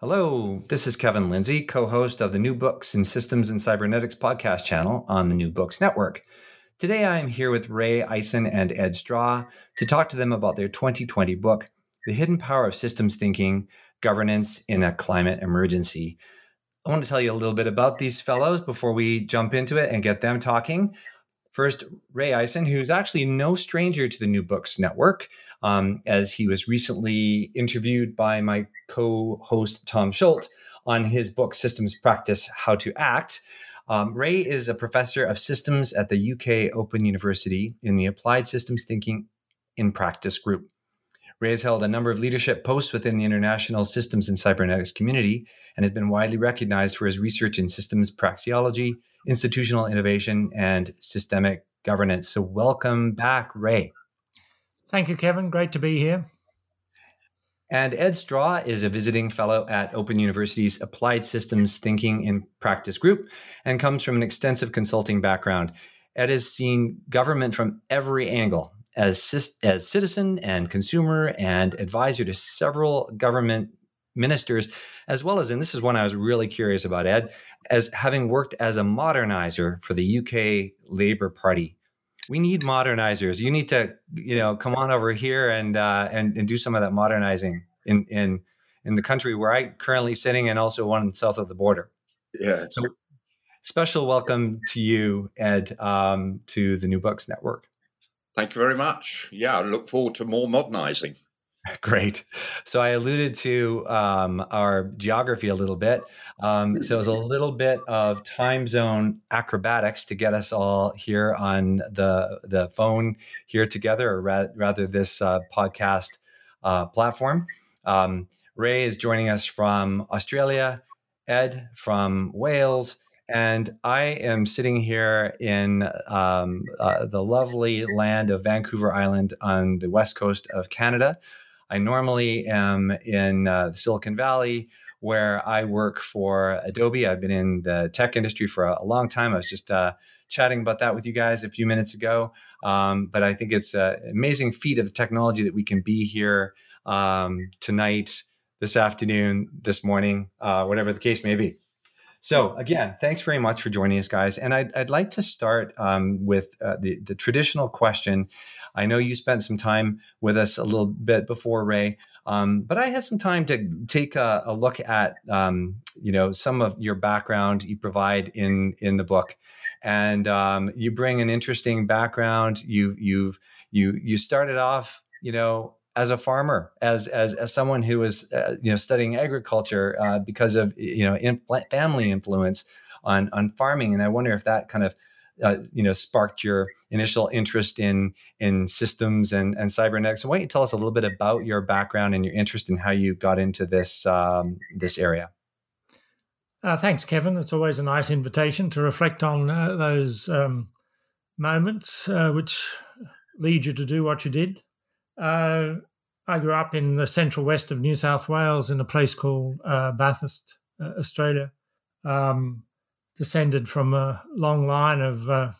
Hello, this is Kevin Lindsay, co host of the New Books in Systems and Cybernetics podcast channel on the New Books Network. Today I am here with Ray Ison and Ed Straw to talk to them about their 2020 book, The Hidden Power of Systems Thinking Governance in a Climate Emergency. I want to tell you a little bit about these fellows before we jump into it and get them talking. First, Ray Ison, who's actually no stranger to the New Books Network, um, as he was recently interviewed by my co host Tom Schultz on his book, Systems Practice How to Act. Um, Ray is a professor of systems at the UK Open University in the Applied Systems Thinking in Practice group. Ray has held a number of leadership posts within the international systems and cybernetics community and has been widely recognized for his research in systems praxeology, institutional innovation, and systemic governance. So, welcome back, Ray. Thank you, Kevin. Great to be here. And Ed Straw is a visiting fellow at Open University's Applied Systems Thinking in Practice group and comes from an extensive consulting background. Ed has seen government from every angle as, as citizen and consumer and advisor to several government ministers, as well as, and this is one I was really curious about, Ed, as having worked as a modernizer for the UK Labour Party. We need modernizers. You need to, you know, come on over here and uh, and and do some of that modernizing in in in the country where I currently sitting, and also one south of the border. Yeah. So, special welcome to you, Ed, um, to the New Books Network. Thank you very much. Yeah, I look forward to more modernizing. Great. So I alluded to um, our geography a little bit. Um, so it was a little bit of time zone acrobatics to get us all here on the the phone here together, or ra- rather this uh, podcast uh, platform. Um, Ray is joining us from Australia. Ed from Wales. And I am sitting here in um, uh, the lovely land of Vancouver Island on the west coast of Canada. I normally am in uh, Silicon Valley where I work for Adobe. I've been in the tech industry for a, a long time. I was just uh, chatting about that with you guys a few minutes ago. Um, but I think it's an amazing feat of the technology that we can be here um, tonight, this afternoon, this morning, uh, whatever the case may be. So again, thanks very much for joining us, guys. And I'd, I'd like to start um, with uh, the, the traditional question I know you spent some time with us a little bit before, Ray, um, but I had some time to take a, a look at um, you know some of your background you provide in in the book, and um, you bring an interesting background. You you've you you started off you know as a farmer, as as as someone who was uh, you know studying agriculture uh, because of you know in, family influence on on farming, and I wonder if that kind of uh, you know sparked your initial interest in in systems and and cybernetics. So why don't you tell us a little bit about your background and your interest in how you got into this um, this area? Uh, thanks, Kevin. It's always a nice invitation to reflect on uh, those um, moments uh, which lead you to do what you did. Uh, I grew up in the central west of New South Wales in a place called uh, Bathurst, Australia. Um, descended from a long line of uh,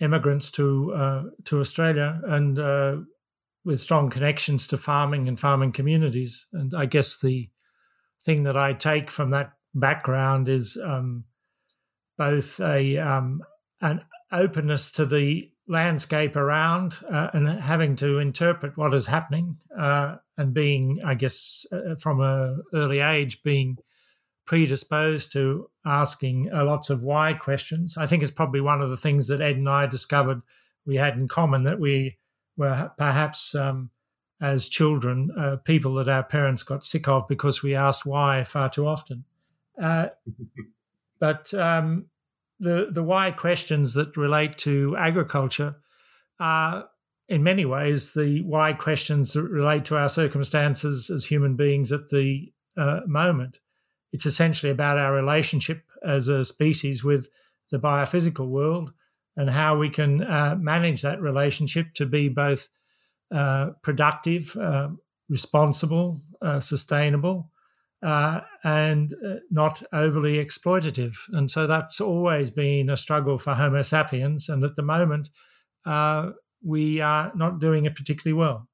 immigrants to uh, to Australia and uh, with strong connections to farming and farming communities. And I guess the thing that I take from that background is um, both a um, an openness to the landscape around uh, and having to interpret what is happening uh, and being, I guess, uh, from an early age, being predisposed to asking uh, lots of why questions. I think it's probably one of the things that Ed and I discovered we had in common that we were perhaps um, as children uh, people that our parents got sick of because we asked why far too often. Uh, but um, the the why questions that relate to agriculture are in many ways, the why questions that relate to our circumstances as human beings at the uh, moment. It's essentially about our relationship as a species with the biophysical world and how we can uh, manage that relationship to be both uh, productive, uh, responsible, uh, sustainable, uh, and not overly exploitative. And so that's always been a struggle for Homo sapiens. And at the moment, we are not doing it particularly well.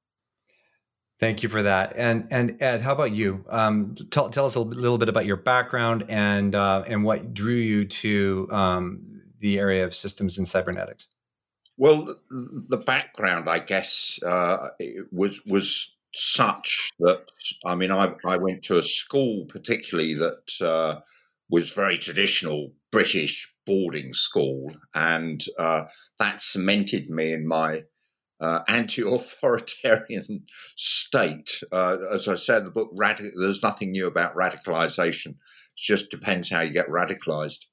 Thank you for that. And and Ed, how about you? Um, tell, tell us a little bit about your background and uh, and what drew you to um, the area of systems and cybernetics. Well, the background, I guess, uh, was was such that I mean, I I went to a school particularly that uh, was very traditional British boarding school, and uh, that cemented me in my uh, anti-authoritarian state. Uh, as I said in the book, there's nothing new about radicalization. It just depends how you get radicalized.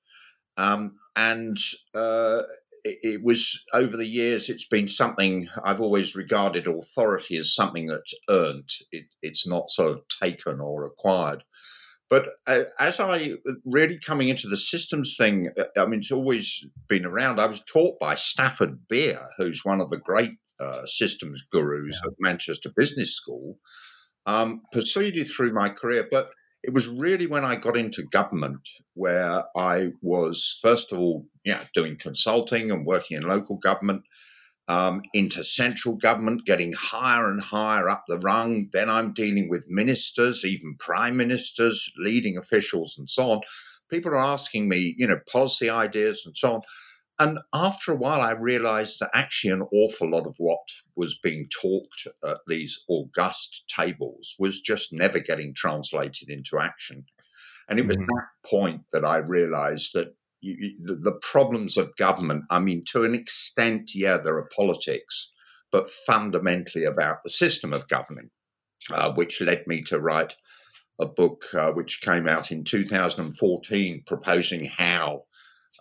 Um, and uh, it, it, was over the years, it's been something I've always regarded authority as something that's earned. It, it's not sort of taken or acquired. But uh, as I really coming into the systems thing, uh, I mean, it's always been around. I was taught by Stafford Beer, who's one of the great uh, systems gurus yeah. at Manchester Business School. Um, proceeded through my career, but it was really when I got into government where I was, first of all, yeah, doing consulting and working in local government um, into central government, getting higher and higher up the rung. Then I'm dealing with ministers, even prime ministers, leading officials, and so on. People are asking me, you know, policy ideas and so on. And after a while, I realized that actually an awful lot of what was being talked at these august tables was just never getting translated into action. And it was mm-hmm. that point that I realized that you, the problems of government, I mean, to an extent, yeah, there are politics, but fundamentally about the system of governing, uh, which led me to write a book uh, which came out in 2014 proposing how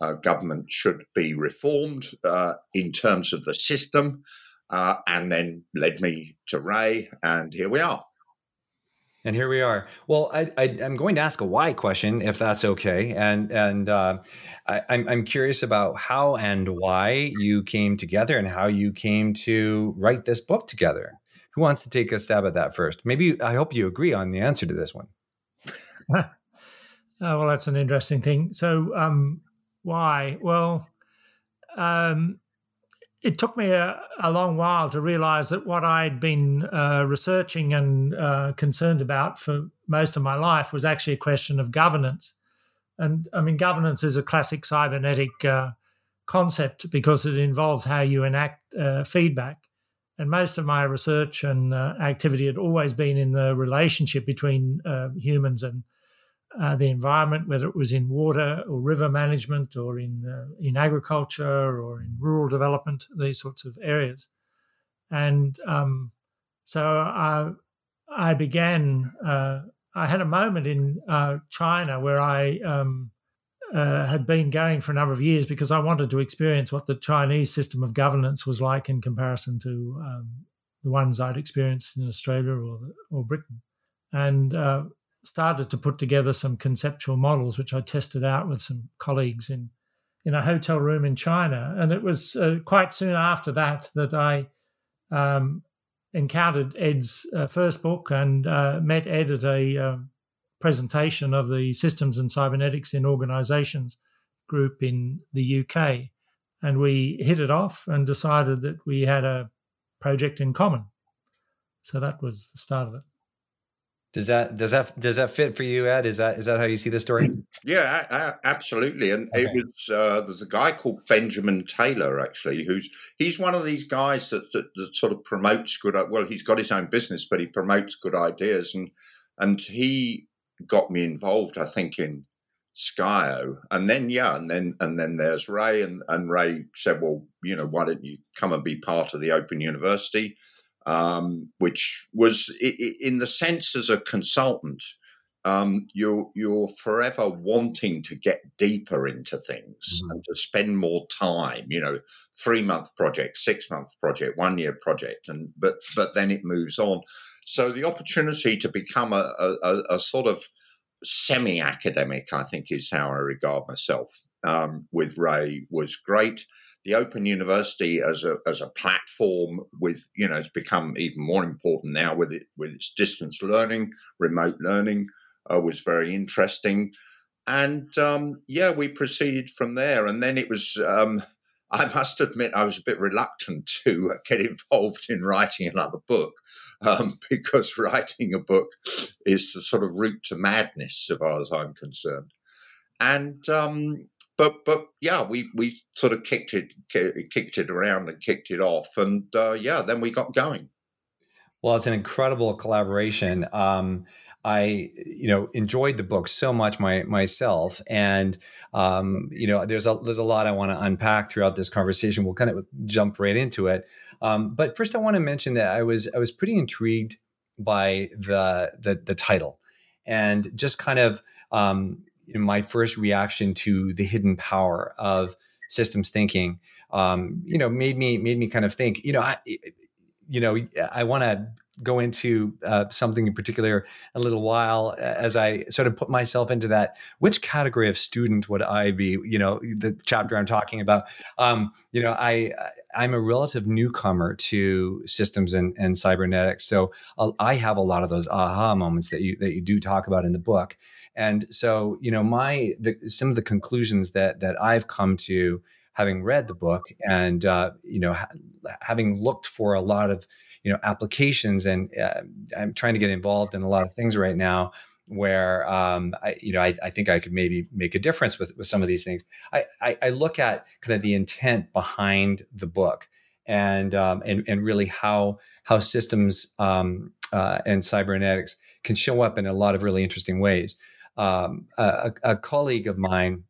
uh, government should be reformed uh, in terms of the system, uh, and then led me to Ray, and here we are. And here we are. Well, I, am going to ask a why question, if that's okay. And and uh, I, I'm I'm curious about how and why you came together and how you came to write this book together. Who wants to take a stab at that first? Maybe I hope you agree on the answer to this one. oh, well, that's an interesting thing. So, um, why? Well, um, it took me a, a, long while to realize that what I'd been uh, researching and uh, concerned about for most of my life was actually a question of governance. And I mean, governance is a classic cybernetic uh, concept because it involves how you enact uh, feedback. And most of my research and uh, activity had always been in the relationship between uh, humans and uh, the environment, whether it was in water or river management or in uh, in agriculture or in rural development, these sorts of areas. And um, so I, I began. Uh, I had a moment in uh, China where I um, uh, had been going for a number of years because I wanted to experience what the Chinese system of governance was like in comparison to um, the ones I'd experienced in Australia or or Britain. And uh, started to put together some conceptual models, which I tested out with some colleagues in in a hotel room in China. And it was uh, quite soon after that that I um, encountered Ed's uh, first book and uh, met Ed at a um, presentation of the Systems and Cybernetics in Organizations group in the UK. And we hit it off and decided that we had a project in common. So that was the start of it. Does that does that does that fit for you, Ed? Is that is that how you see the story? Yeah, I, I, absolutely. And okay. it was uh, there's a guy called Benjamin Taylor actually, who's he's one of these guys that, that, that sort of promotes good. Well, he's got his own business, but he promotes good ideas, and and he got me involved. I think in Scio, and then yeah, and then and then there's Ray, and and Ray said, well, you know, why don't you come and be part of the Open University? Um, which was in the sense as a consultant um, you're you're forever wanting to get deeper into things mm-hmm. and to spend more time. You know, three month project, six month project, one year project, and but but then it moves on. So the opportunity to become a, a, a sort of semi academic, I think, is how I regard myself. Um, with Ray was great. The Open University as a as a platform with you know it's become even more important now with it with its distance learning, remote learning uh, was very interesting. And um, yeah, we proceeded from there. And then it was, um, I must admit, I was a bit reluctant to get involved in writing another book um, because writing a book is the sort of route to madness, as far as I'm concerned. And um, but but yeah, we we sort of kicked it kicked it around and kicked it off, and uh, yeah, then we got going. Well, it's an incredible collaboration. Um, I, you know, enjoyed the book so much my, myself, and um, you know, there's a there's a lot I want to unpack throughout this conversation. We'll kind of jump right into it. Um, but first, I want to mention that I was I was pretty intrigued by the the, the title, and just kind of um, my first reaction to the hidden power of systems thinking. Um, you know, made me made me kind of think. You know, I you know, I want to go into uh, something in particular a little while as I sort of put myself into that. Which category of student would I be? You know, the chapter I'm talking about. Um, you know, I I'm a relative newcomer to systems and, and cybernetics, so uh, I have a lot of those aha moments that you that you do talk about in the book. And so, you know, my the, some of the conclusions that that I've come to having read the book and uh, you know ha- having looked for a lot of you know applications and uh, i'm trying to get involved in a lot of things right now where um, I, you know, I, I, think I could maybe make a difference with, with some of these things. I, I, I look at kind of the intent behind the book, and um, and and really how how systems um, uh, and cybernetics can show up in a lot of really interesting ways. Um, a, a colleague of mine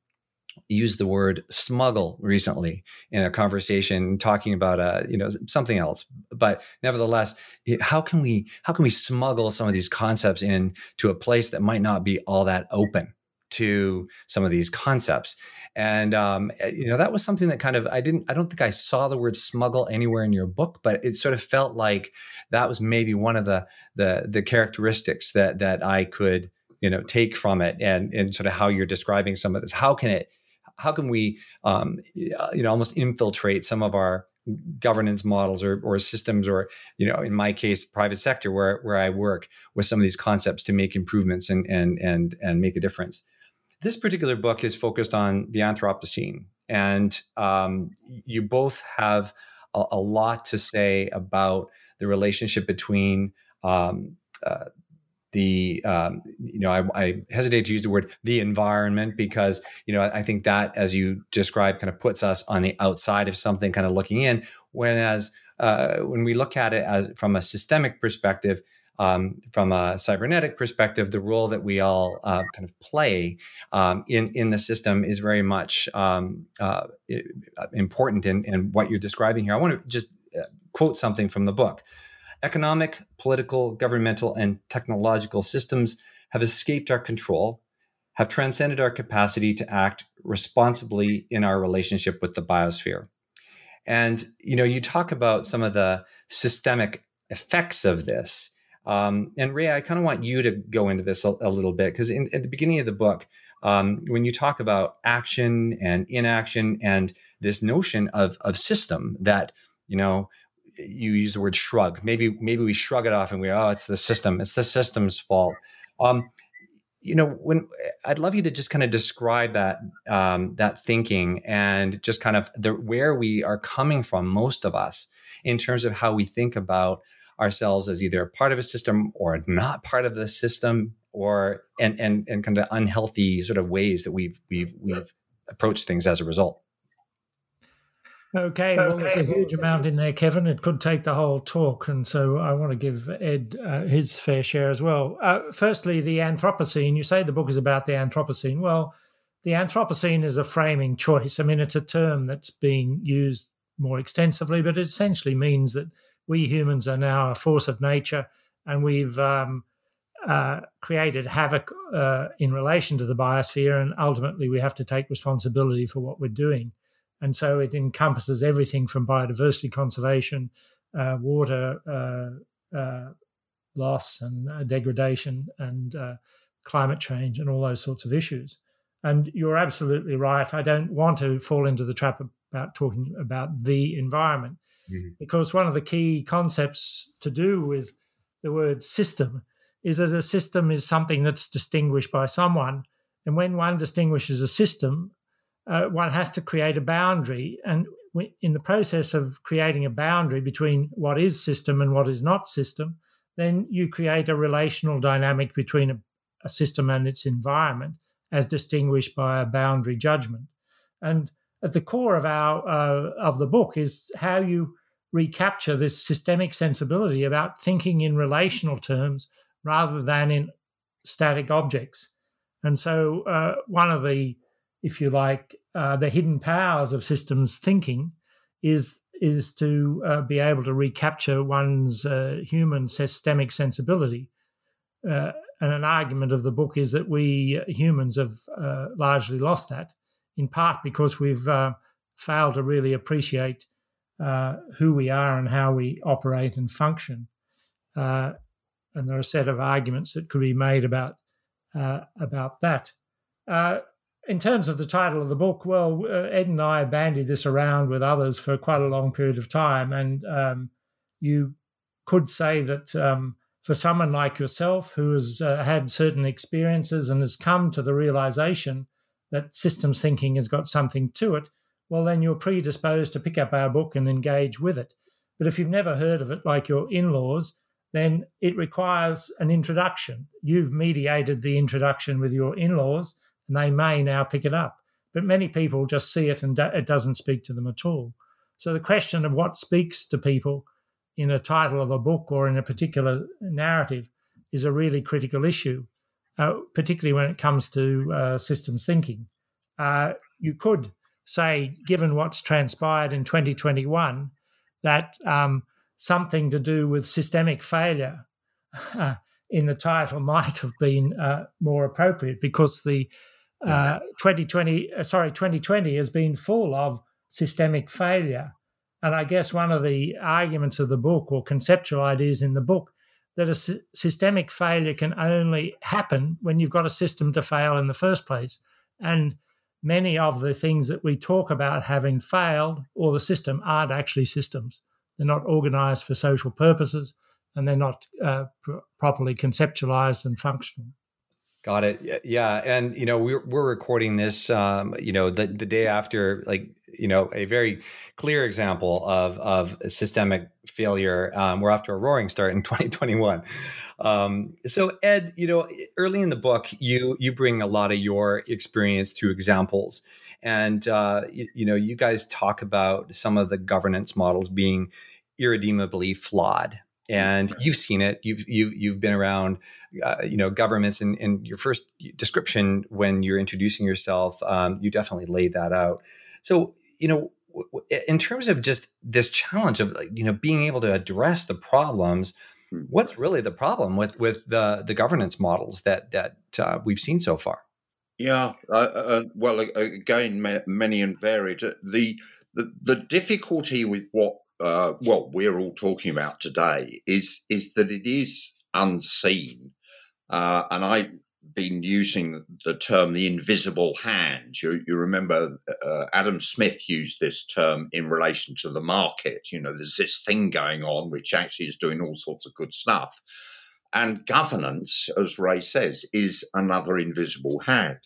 used the word smuggle recently in a conversation talking about uh, you know something else. But nevertheless how can we how can we smuggle some of these concepts in to a place that might not be all that open to some of these concepts? And um, eh, you know that was something that kind of i didn't i don't think i saw the word smuggle anywhere in your book but it sort of felt like that was maybe one of the the the characteristics that that i could you know take from it and and sort of how you're describing some of this how can it how can we um, you know almost infiltrate some of our governance models or, or systems or you know in my case private sector where where I work with some of these concepts to make improvements and and and and make a difference. This particular book is focused on the Anthropocene, and um, you both have a, a, lot to say about the relationship between um, uh, the um, you know I, I, hesitate to use the word the environment because you know I, I think that as you describe kind of puts us on the outside of something kind of looking in whereas uh, when we look at it as from a systemic perspective um, from a cybernetic perspective, the role that we all uh, kind of play um, in in the system is very much um, uh, important. In, in what you're describing here, I want to just uh, quote something from the book. Economic, political, governmental, and technological systems have escaped our control, have transcended our capacity to act responsibly in our relationship with the biosphere. And you know, you talk about some of the systemic effects of this. Um, and Ray, I kind of want you to go into this a, a little bit because at the beginning of the book, um, when you talk about action and inaction and this notion of of system that you know you use the word shrug. Maybe maybe we shrug it off and we oh it's the system. It's the system's fault. Um, you know when I'd love you to just kind of describe that um, that thinking and just kind of the where we are coming from most of us in terms of how we think about ourselves as either part of a system or not part of the system or and and and kind of unhealthy sort of ways that we've we've we've approached things as a result. Okay, well, there's a huge amount in there, Kevin. It could take the whole talk, and so I want to give Ed uh, his fair share as well. Uh, firstly, the Anthropocene. You say the book is about the Anthropocene. Well, the Anthropocene is a framing choice. I mean, it's a term that's being used more extensively, but it essentially means that we humans are now a force of nature, and we've um, uh, created havoc uh, in relation to the biosphere, and ultimately we have to take responsibility for what we're doing. And so it encompasses everything from biodiversity conservation, uh, water uh, uh, loss and uh, degradation, and climate change, and all those sorts of issues. And you're absolutely right. I don't want to fall into the trap about talking about the environment mm-hmm. because one of the key concepts to do with the word system is that a system is something that's distinguished by someone. And when one distinguishes a system, uh, one has to create a boundary. And in the process of creating a boundary between what is system and what is not system, then you create a relational dynamic between a, a system and its environment as distinguished by a boundary judgment. And at the core of our uh, of the book is how you recapture this systemic sensibility about thinking in relational terms rather than in static objects. And so, uh, one of the, if you like, uh, the hidden powers of systems thinking is is to uh, be able to recapture one's uh, human systemic sensibility. Uh, and an argument of the book is that we humans have uh, largely lost that, in part because we've uh, failed to really appreciate uh, who we are and how we operate and function. Uh, and there are a set of arguments that could be made about uh, about that. Uh, in terms of the title of the book, well, Ed and I bandied this around with others for quite a long period of time, and um, you could say that um, for someone like yourself who has uh, had certain experiences and has come to the realization that systems thinking has got something to it, well, then you're predisposed to pick up our book and engage with it. But if you've never heard of it, like your in laws, then it requires an introduction. You've mediated the introduction with your in laws, and they may now pick it up. But many people just see it and it doesn't speak to them at all. So the question of what speaks to people in a title of a book or in a particular narrative is a really critical issue, uh, particularly when it comes to uh, systems thinking. Uh, you could say, given what's transpired in 2021, that um, something to do with systemic failure in the title might have been uh, more appropriate because the 2020, uh, sorry, 2020 has been full of systemic failure and I guess one of the arguments of the book or conceptual ideas in the book that a systemic failure can only happen when you've got a system to fail in the first place. And many of the things that we talk about having failed or the system aren't actually systems. They're not organized for social purposes and they're not uh, pr- properly conceptualized and functional. Got it. Yeah, and you know we're we're recording this, um, you know, the the day after like you know a very clear example of of systemic failure. Um, we're off to a roaring start in 2021. Um, so Ed, you know, early in the book, you you bring a lot of your experience through examples, and uh, you, you know, you guys talk about some of the governance models being irredeemably flawed and you've seen it you've you've, you've been around uh, you know governments and in, in, your first description when you're introducing yourself um, you definitely laid that out so you know, in terms of just this challenge of you know being able to address the problems, hmm. what's really the problem with with the the governance models that that uh, we've seen so far? Yeah, uh, uh, well, again, many and varied. Uh, the the, the difficulty with what uh, well we're all talking about today is is that it is unseen, uh, and I've been using the term the invisible hand. You, you remember uh, Adam Smith used this term in relation to the market. You know, there's this thing going on which actually is doing all sorts of good stuff. And governance, as Ray says, is another invisible hand.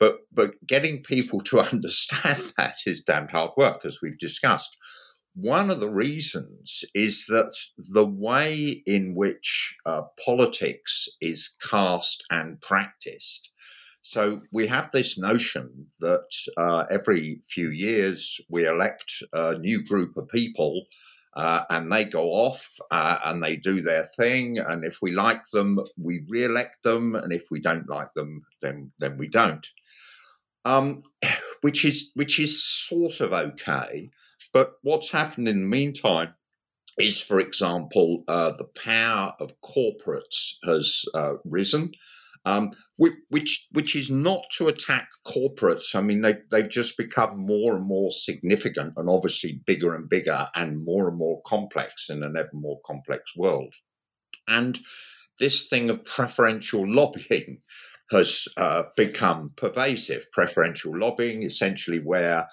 But, but getting people to understand that is damned hard work, as we've discussed. One of the reasons is that the way in which uh, politics is cast and practiced. So we have this notion that uh, every few years we elect a new group of people uh, and they go off uh, and they do their thing. And if we like them, we re-elect them, and if we don't like them, then then we don't. Um, which is which is sort of okay. But what's happened in the meantime is, for example, uh, the power of corporates has uh, risen, um, which which is not to attack corporates. I mean, they they've just become more and more significant, and obviously bigger and bigger, and more and more complex in an ever more complex world. And this thing of preferential lobbying has uh, become pervasive. Preferential lobbying, essentially, where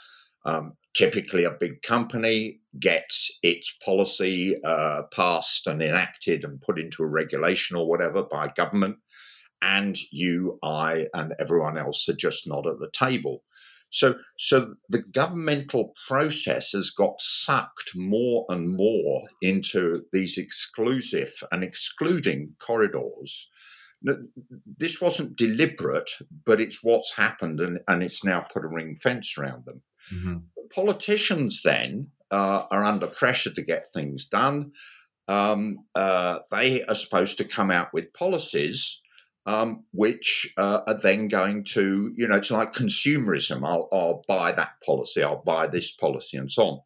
um, typically a big company gets its policy uh, passed and enacted and put into a regulation or whatever by government and you, I, and everyone else are just not at the table. So, so the governmental process has got sucked more and more into these exclusive and excluding corridors. This wasn't deliberate, but it's what's happened, and, and it's now put a ring fence around them. Mm-hmm. Politicians then uh, are under pressure to get things done. Um, uh, they are supposed to come out with policies um, which uh, are then going to, you know, it's like consumerism. I'll, I'll, buy that policy, I'll buy this policy, and so on.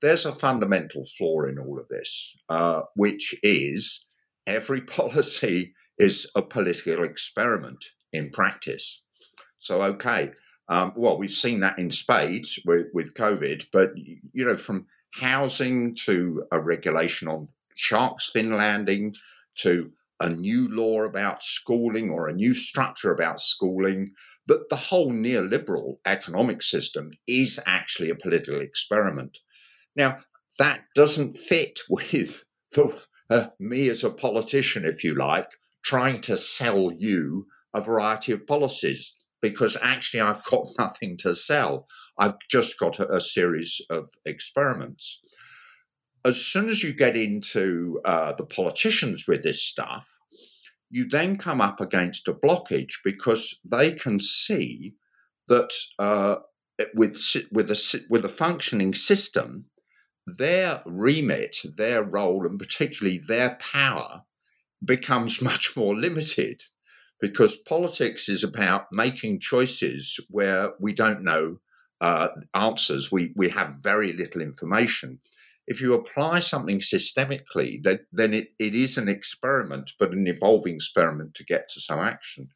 There's a fundamental flaw in all of this, uh, which is every policy is a political experiment in practice. So, okay, um, well, we've seen that in spades with, with COVID, but, you know, from housing to a regulation on sharks fin landing to a new law about schooling or a new structure about schooling, that the whole neoliberal economic system is actually a political experiment. Now, that doesn't fit with the, uh, me as a politician, if you like, trying to sell you a variety of policies because actually I've got nothing to sell. I've just got a, a series of experiments as soon as you get into uh, the politicians with this stuff, you then come up against a blockage because they can see that uh, with with a with a functioning system, their remit, their role, and particularly their power becomes much more limited because politics is about making choices where we don't know uh, answers. We we have very little information if you apply something systemically, then, then it, it is an experiment, but an evolving experiment to get to some action.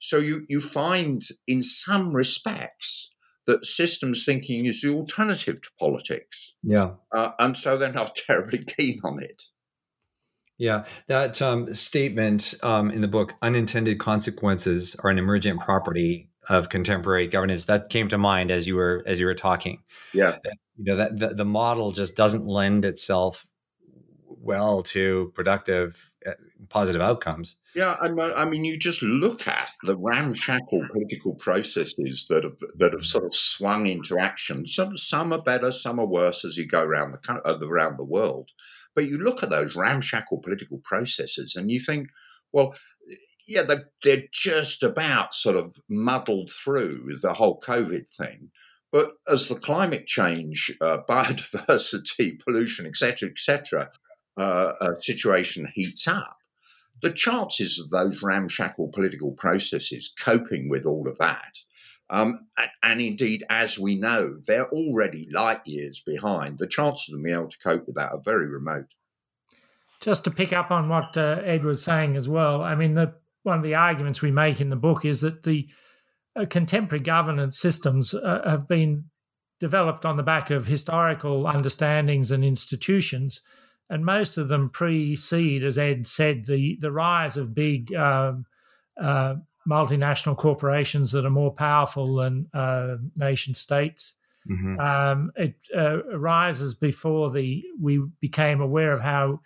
So you, you find, in some respects, that systems thinking is the alternative to politics. Yeah. Uh, and so they're not terribly keen on it. Yeah, that um, statement um, in the book, unintended consequences are an emergent property of contemporary governance. That came to mind as you were as you were talking. Yeah, you know that the, the model just doesn't lend itself well to productive uh, positive outcomes yeah I mean you just look at the ramshackle political processes that have that have sort of swung into action some some are better some are worse as you go around the uh, around the world but you look at those ramshackle political processes and you think well yeah they're, they're just about sort of muddled through the whole covid thing but as the climate change, uh, biodiversity, pollution, etc., etc., uh, uh, situation heats up, the chances of those ramshackle political processes coping with all of that, um, and, indeed, as we know, they're already light years behind. The chances of them being able to cope with that are very remote. Just to pick up on what uh, Ed was saying as well, I mean, the, one of the arguments we make in the book is that the uh, contemporary governance systems uh, have been developed on the back of historical understandings and institutions, and most of them precede, as Ed said, the the rise of big um, uh, multinational corporations that are more powerful than uh, nation states. Mm-hmm. Um, it uh, arises before the we became aware of how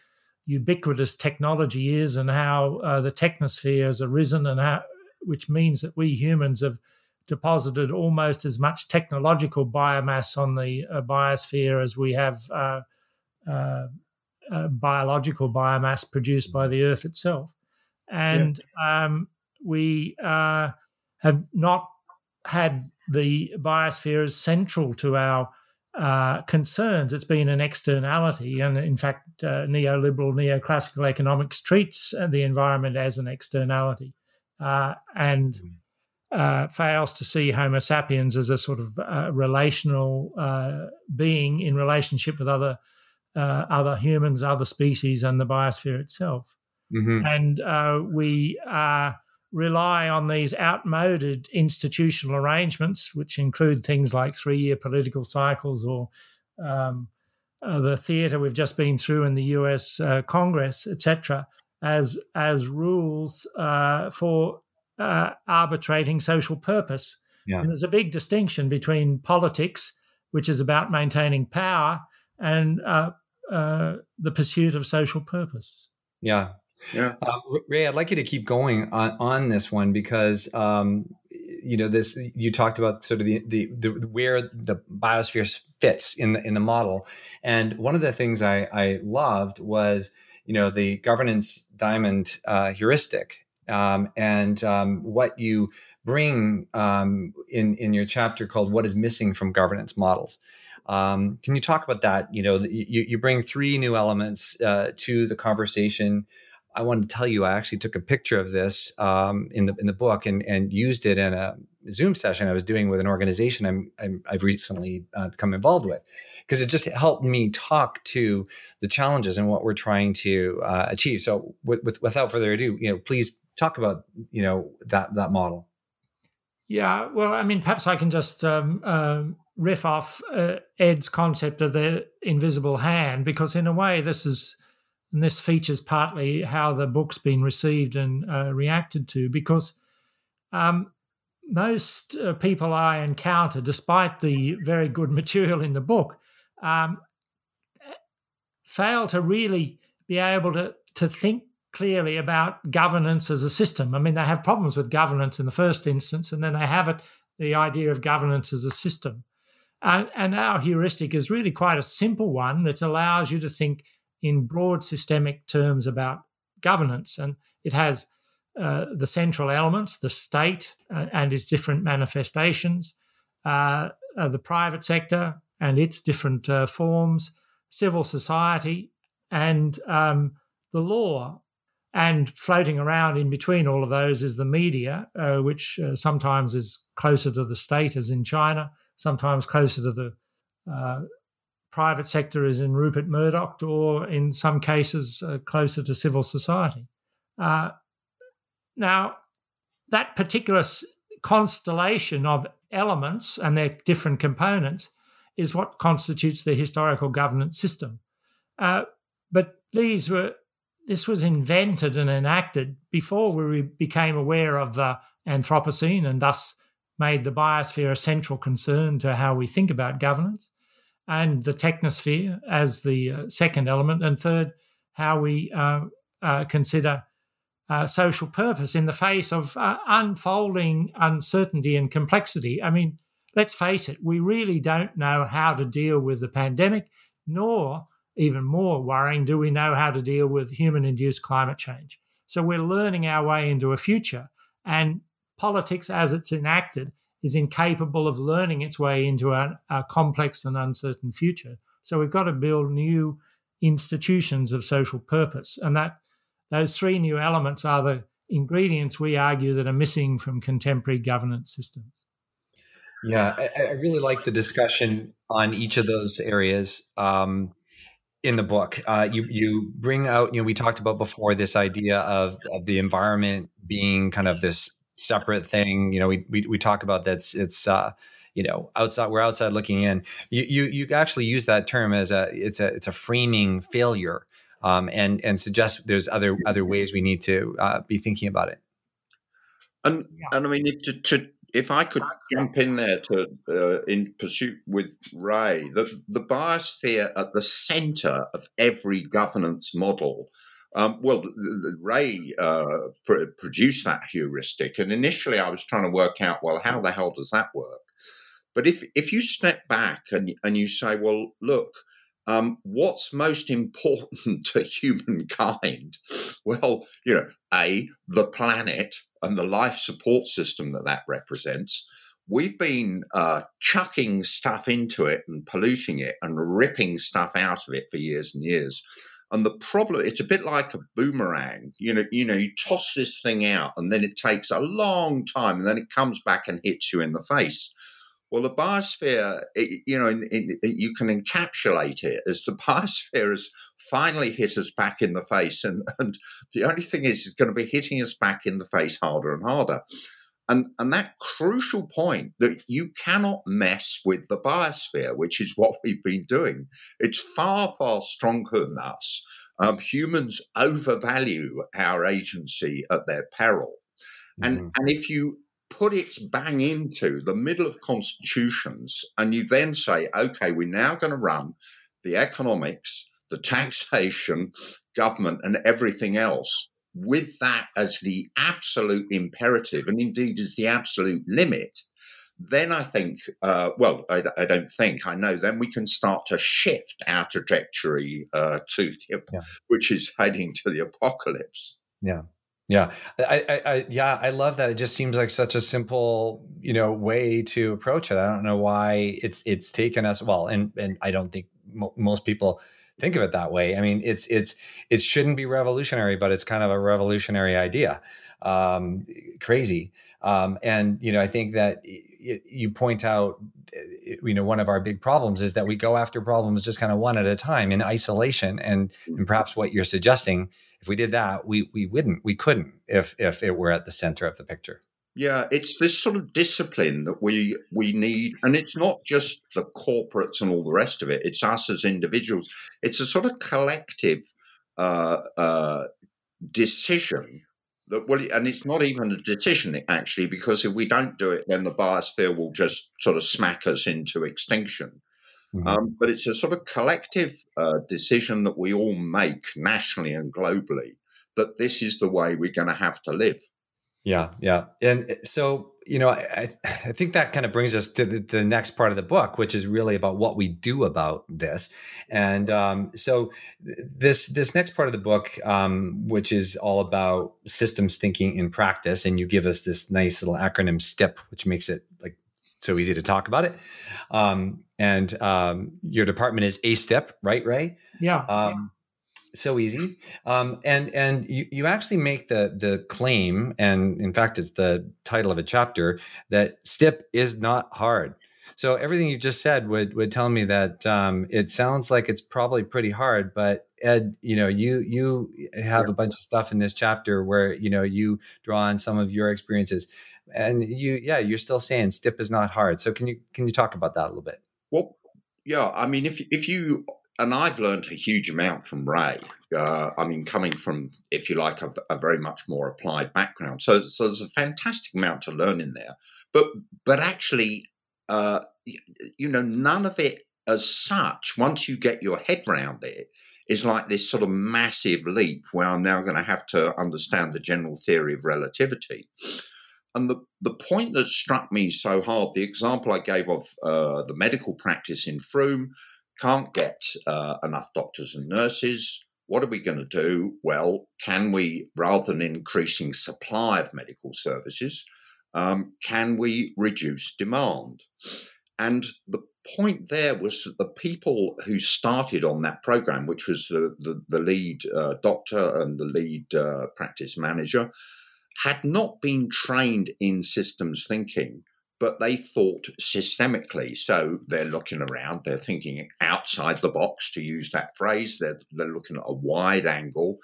ubiquitous technology is and how uh, the technosphere has arisen and how which means that we humans have deposited almost as much technological biomass on the uh, biosphere as we have uh, uh, uh biological biomass produced by the Earth itself. And yeah. um, we uh, have not had the biosphere as central to our uh, concerns. It's been an externality, and in fact, neoliberal, neoclassical economics treats the environment as an externality uh, and mm. uh, fails to see Homo sapiens as a sort of uh, relational uh, being in relationship with other uh, other humans, other species, and the biosphere itself. Mm-hmm. And uh, we uh, rely on these outmoded institutional arrangements, which include things like three year political cycles or um, uh, the theatre we've just been through in the US uh, Congress, etc., as, as rules uh, for uh, arbitrating social purpose. Yeah. And there's a big distinction between politics, which is about maintaining power, and uh, the pursuit of social purpose. Yeah, yeah. Uh, Ray, I'd like you to keep going on, on this one because, um, you know, this, you talked about sort of the, the, the, where the biosphere fits in the, in the model. And one of the things I, I loved was, you know, the governance diamond uh, heuristic um, and um, what you bring um, in, in your chapter called What is Missing from Governance Models. Um, can you talk about that? You know, you, you bring three new elements uh, to the conversation I wanted to tell you, I actually took a picture of this um, in the in the book and and used it in a Zoom session I was doing with an organization I'm, i have recently uh, become involved with because it just helped me talk to the challenges and what we're trying to uh, achieve. So, with, with, without further ado, you know, please talk about you know that that model. Yeah, well, I mean, perhaps I can just um, uh, riff off uh, Ed's concept of the invisible hand because, in a way, this is and this features partly how the book's been received and uh, reacted to because um, most uh, people I encounter, despite the very good material in the book, um, fail to really be able to, to think clearly about governance as a system. I mean, they have problems with governance in the first instance, and then they have it the idea of governance as a system. And, and our heuristic is really quite a simple one that allows you to think in broad systemic terms about governance. And it has uh, the central elements, the state uh, and its different manifestations, uh, uh the private sector and its different uh, forms, civil society, and um, the law. And floating around in between all of those is the media, uh, which sometimes is closer to the state, as in China, sometimes closer to the private sector is in Rupert Murdoch, or in some cases uh, closer to civil society. Uh, now, that particular constellation of elements and their different components is what constitutes the historical governance system. Uh, but these were this was invented and enacted before we became aware of the Anthropocene and thus made the biosphere a central concern to how we think about governance and the technosphere as the uh, second element, and third, how we uh, uh, consider social purpose in the face of unfolding uncertainty and complexity. I mean, let's face it, we really don't know how to deal with the pandemic, nor, even more worrying, do we know how to deal with human induced climate change. So we're learning our way into a future, and politics as it's enacted is incapable of learning its way into a, a complex and uncertain future. So we've got to build new institutions of social purpose, and that those three new elements are the ingredients we argue that are missing from contemporary governance systems. Yeah, I, I really like the discussion on each of those areas um, in the book. Uh, you you bring out, you know, we talked about before this idea of, of the environment being kind of this separate thing. You know, we we, we talk about that's it's uh, you know outside we're outside looking in. You, you you actually use that term as a it's a it's a framing failure, um, and and suggest there's other other ways we need to uh, be thinking about it. And yeah. and I mean if to, to if I could jump in there to uh, in pursuit with Ray, the the biosphere at the centre of every governance model um, well, Ray uh, pr- produced that heuristic, and initially I was trying to work out, well, how the hell does that work? But if if you step back and and you say, well, look, um, what's most important to humankind? Well, you know, a the planet and the life support system that that represents. We've been uh, chucking stuff into it and polluting it and ripping stuff out of it for years and years. And the problem, it's a bit like a boomerang. You know, you know, you toss this thing out, and then it takes a long time, and then it comes back and hits you in the face. Well, the biosphere, it, you know, in, in, you can encapsulate it as the biosphere has finally hit us back in the face, and and the only thing is, it's going to be hitting us back in the face harder and harder. And, and that crucial point that you cannot mess with the biosphere, which is what we've been doing. It's far, far stronger than us. Um, humans overvalue our agency at their peril. And, mm-hmm. and if you put it bang into the middle of constitutions and you then say, okay, we're now going to run the economics, the taxation, government, and everything else with that as the absolute imperative and indeed as the absolute limit, then I think, uh, well, I, I, don't think, I know, then we can start to shift our trajectory uh, to, the, yeah. which is heading to the apocalypse. Yeah. Yeah, I, I, I, yeah, I love that. It just seems like such a simple, you know, way to approach it. I don't know why it's it's taken us well, and and I don't think mo- most people think of it that way. I mean, it's it's it shouldn't be revolutionary, but it's kind of a revolutionary idea. Um, crazy, um, and you know, I think that it, you point out, you know, one of our big problems is that we go after problems just kind of one at a time in isolation, and and perhaps what you're suggesting, if we did that, we we wouldn't, we couldn't, if if it were at the center of the picture. Yeah, it's this sort of discipline that we we need, and it's not just the corporates and all the rest of it. It's us as individuals. It's a sort of collective uh, uh, decision that well, and it's not even a decision actually, because if we don't do it, then the biosphere will just sort of smack us into extinction. Mm-hmm. Um, but it's a sort of collective uh, decision that we all make nationally and globally that this is the way we're going to have to live. Yeah, yeah, and eh, so you know, I I think that kind of brings us to the, the, next part of the book, which is really about what we do about this. And um, so this this next part of the book, um, which is all about systems thinking in practice, and you give us this nice little acronym STIP, which makes it like so easy to talk about it. Um, and um, your department is ASTIP, right, Ray? Yeah. So easy. Um, and and you, you actually make the the claim and in fact it's the title of a chapter that stip is not hard. So everything you just said would would tell me that um, it sounds like it's probably pretty hard but ed you know you you have a bunch of stuff in this chapter where you know you draw on some of your experiences. And you yeah you're still saying stip is not hard. So can you can you talk about that a little bit? Well yeah i mean if if you and I've learned a huge amount from Ray. Uh, I mean, coming from, if you like, a, a, very much more applied background. So, so there's a fantastic amount to learn in there. But, but actually, uh, you know, none of it as such, once you get your head around it, is like this sort of massive leap where I'm now going to have to understand the general theory of relativity. And the, the point that struck me so hard, the example I gave of uh, the medical practice in Frome, can't get uh, enough doctors and nurses. What are we going to do? Well, can we, rather than increasing supply of medical services, um, can we reduce demand? And the point there was that the people who started on that program, which was the, the, the lead uh, doctor and the lead uh, practice manager, had not been trained in systems thinking but they thought systemically. So they're looking around, they're thinking outside the box, to use that phrase. They're, they're looking at a wide angle.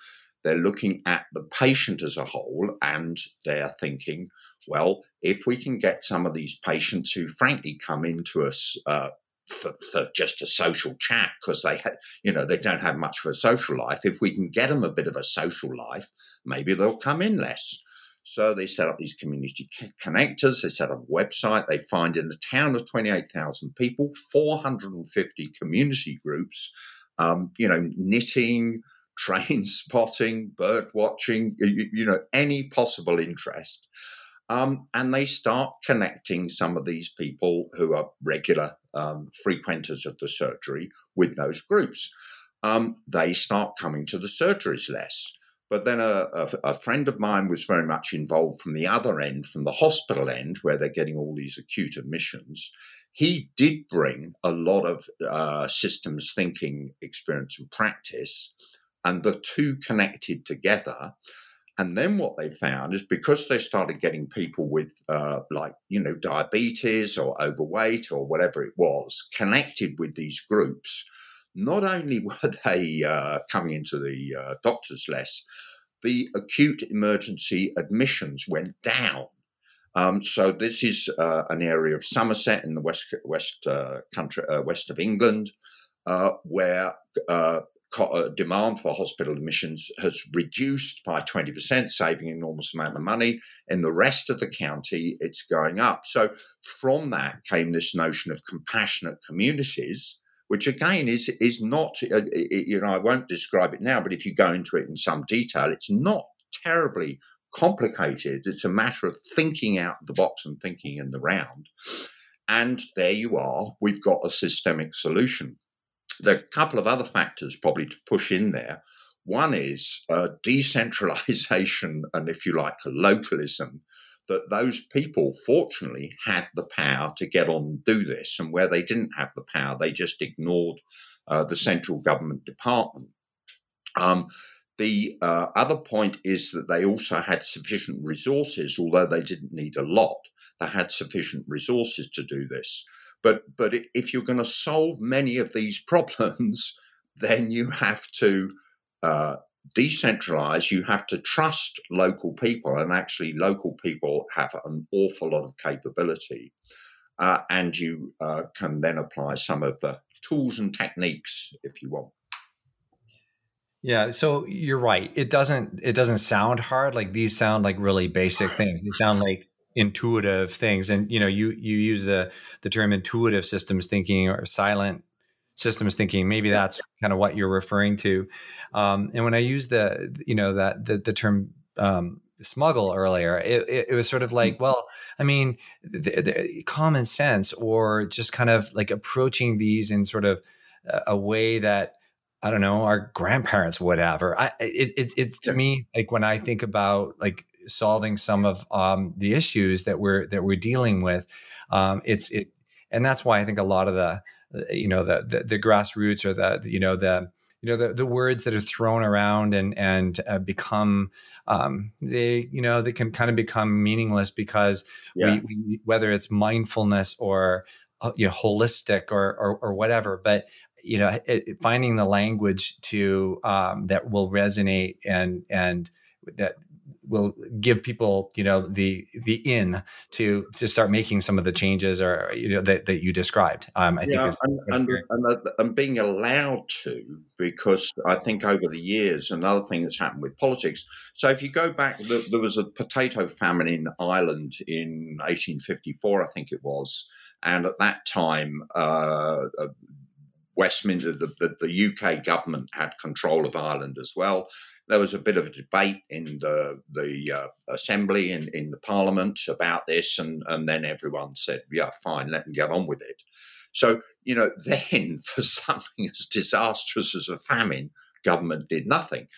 They're looking at the patient as a whole, and they're thinking, well, if we can get some of these patients who, frankly, come into us uh, for, for, just a social chat because they had, you know, they don't have much of a social life. If we can get them a bit of a social life, maybe they'll come in less. So they set up these community connectors, they set up a website, they find in a town of 28,000 people, 450 community groups, um, you know, knitting, train spotting, bird watching, you, you know, any possible interest. Um, and they start connecting some of these people who are regular um, frequenters of the surgery with those groups. Um, they start coming to the surgeries less. But then a, a, a, friend of mine was very much involved from the other end, from the hospital end, where they're getting all these acute admissions. He did bring a lot of uh, systems thinking experience and practice, and the two connected together. And then what they found is because they started getting people with, uh, like, you know, diabetes or overweight or whatever it was, connected with these groups, not only were they uh, coming into the uh, doctors less, the acute emergency admissions went down. Um, so this is uh, an area of Somerset in the west west uh, country, uh, west of England, uh, where demand for hospital admissions has reduced by 20%, saving enormous amount of money. In the rest of the county, it's going up. So from that came this notion of compassionate communities which again is is not uh, you know I won't describe it now, but if you go into it in some detail, it's not terribly complicated. It's a matter of thinking out of the box and thinking in the round. And there you are. We've got a systemic solution. There are a couple of other factors probably to push in there. One is uh, decentralization and, if you like, localism that those people fortunately had the power to get on and do this. And where they didn't have the power, they just ignored uh, the central government department. Um, the uh, other point is that they also had sufficient resources, although they didn't need a lot. They had sufficient resources to do this. But but if you're going to solve many of these problems, then you have to uh, decentralized, you have to trust local people, and actually, local people have an awful lot of capability. Uh, and you uh, can then apply some of the tools and techniques if you want. Yeah, so you're right. It doesn't it doesn't sound hard. Like these sound like really basic things. They sound like intuitive things. And you know, you you use the the term intuitive systems thinking or silent systems thinking. Maybe that's kind of what you're referring to. Um, and when I used the, you know, that the, the term um, smuggle earlier, it, it, it, was sort of like, mm-hmm. well, I mean, the, the common sense or just kind of like approaching these in sort of a, a way that I don't know our grandparents would have. Or I, it, it, it's to me like when I think about like solving some of um, the issues that we're that we're dealing with, um, it's it, and that's why I think a lot of the you know the, the, the grassroots or the you know the you know the, the words that are thrown around and and uh, become um, they you know they can kind of become meaningless because yeah. we, we, whether it's mindfulness or uh, you know holistic or, or, or whatever but you know it, finding the language to um, that will resonate and and that will give people you know the the in to to start making some of the changes or you know that, that you described. Um, i yeah, think and, and, and, being allowed to because i think over the years another thing that's happened with politics so if you go back there was a potato famine in ireland in 1854 i think it was and at that time uh, uh Westminster, the, the, the, UK government had control of Ireland as well there was a bit of a debate in the the uh, assembly in, in the parliament about this, and and then everyone said, "Yeah, fine, let them get on with it." So you know, then for something as disastrous as a famine, government did nothing.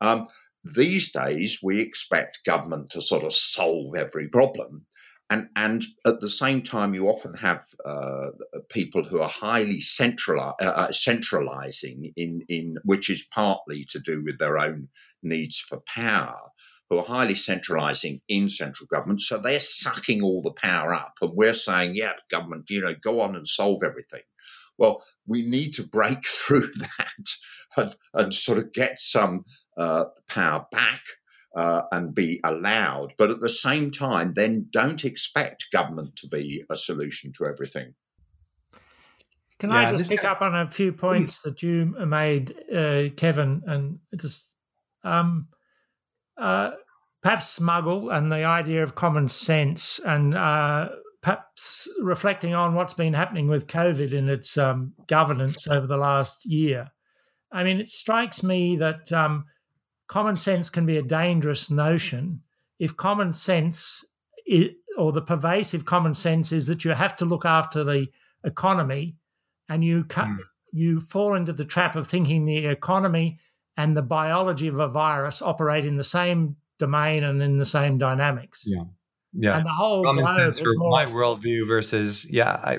Um, these days, we expect government to sort of solve every problem, and and at the same time, you often have uh, people who are highly uh, uh, centralizing in in which is partly to do with their own needs for power, who are highly centralizing in central government. So they're sucking all the power up, and we're saying, yeah, government, you know, go on and solve everything. Well, we need to break through that and, and sort of get some uh, power back uh, and be allowed. But at the same time, then don't expect government to be a solution to everything. Can yeah, I just pick up on a few points that you made, uh, Kevin, and just um, uh, perhaps smuggle and the idea of common sense, and uh, perhaps reflecting on what's been happening with COVID in its um, governance over the last year. I mean, it strikes me that um, common sense can be a dangerous notion if common sense is, or the pervasive common sense is that you have to look after the economy and you mm. you fall into the trap of thinking the economy and the biology of a virus operate in the same domain and in the same dynamics. Yeah. Yeah. And the whole common sense for my worldview versus yeah, I,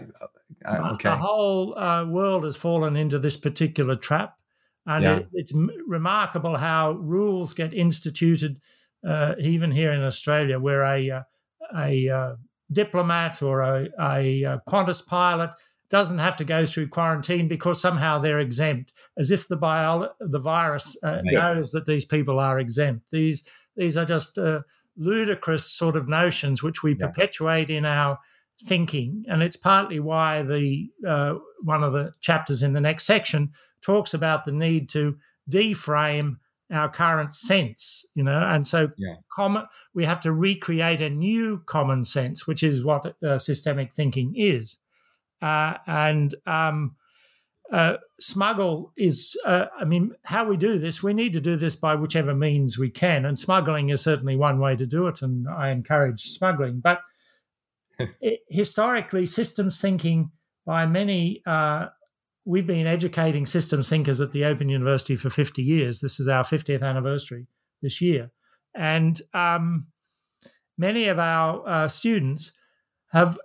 I okay. The whole uh, world has fallen into this particular trap. And yeah. it, it's remarkable how rules get instituted uh, even here in Australia, where a uh, a uh, diplomat or a, a, a, Qantas pilot doesn't have to go through quarantine because somehow they're exempt, as if the bio- the virus uh, knows that these people are exempt. These these are just uh, ludicrous sort of notions which we yeah. perpetuate in our thinking, and it's partly why the uh, one of the chapters in the next section talks about the need to deframe our current sense, you know, and so yeah. common, we have to recreate a new common sense, which is what uh, systemic thinking is. Uh, and um, uh, smuggle is, uh, I mean, how we do this, we need to do this by whichever means we can. And smuggling is certainly one way to do it. And I encourage smuggling. But it, historically, systems thinking by many uh, we've been educating systems thinkers at the Open University for 50 years. This is our 50th anniversary this year. And um, many of our uh, students have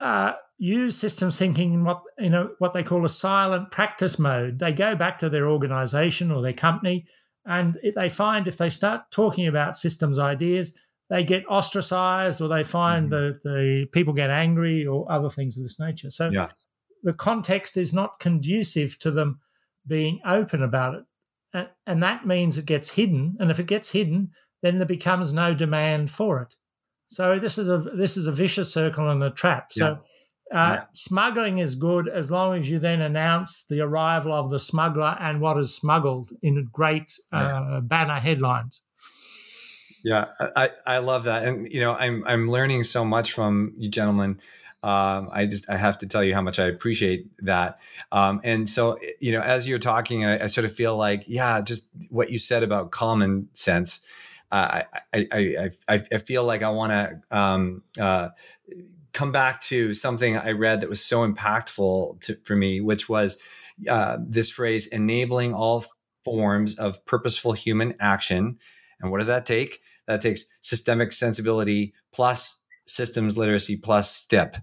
uh, used systems thinking in what, you know, what they call a silent practice mode. They go back to their organization or their company, and they find if they start talking about systems ideas, they get ostracized or they find mm-hmm. that the people get angry or other things of this nature. So yeah the context is not conducive to them being open about it. And, and that means it gets hidden. And if it gets hidden, then there becomes no demand for it. So this is a this is a vicious circle and a trap. So yeah. Uh, yeah. smuggling is good as long as you then announce the arrival of the smuggler and what is smuggled in great uh, yeah. banner headlines. Yeah, I, I love that, and you know I'm I'm learning so much from you gentlemen um, I just I have to tell you how much I appreciate that. Um, and so you know, as you're talking, I, I, sort of feel like yeah, just what you said about common sense. Uh, I, I, I I feel like I want to um, uh, come back to something I read that was so impactful to, for me, which was uh, this phrase: enabling all forms of purposeful human action. And what does that take? That takes systemic sensibility plus systems literacy plus STIP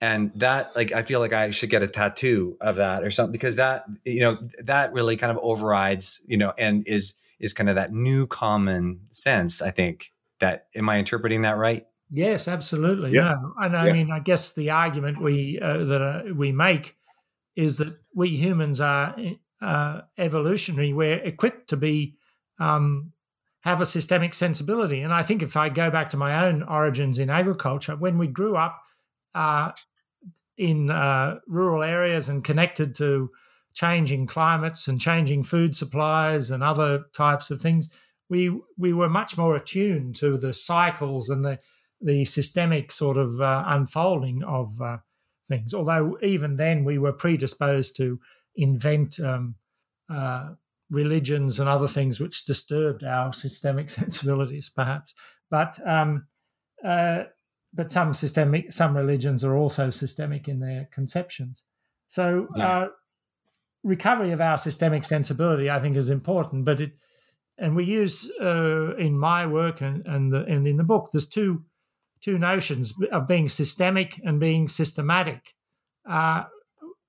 and that like i feel like i should get a tattoo of that or something because that you know that really kind of overrides you know and is is kind of that new common sense i think that am i interpreting that right yes absolutely yeah. no and i yeah. mean i guess the argument we uh, that uh, we make is that we humans are uh, evolutionary we're equipped to be um, have a systemic sensibility and i think if i go back to my own origins in agriculture when we grew up in uh, rural areas and connected to changing climates and changing food supplies and other types of things, we we were much more attuned to the cycles and the the systemic sort of uh, unfolding of uh, things. Although even then we were predisposed to invent um, uh, religions and other things which disturbed our systemic sensibilities, perhaps. But um, uh, but some systemic, some religions are also systemic in their conceptions. So, yeah. uh, recovery of our systemic sensibility, I think, is important. But it, and we use uh, in my work and and, the, and in the book, there's two two notions of being systemic and being systematic. Uh,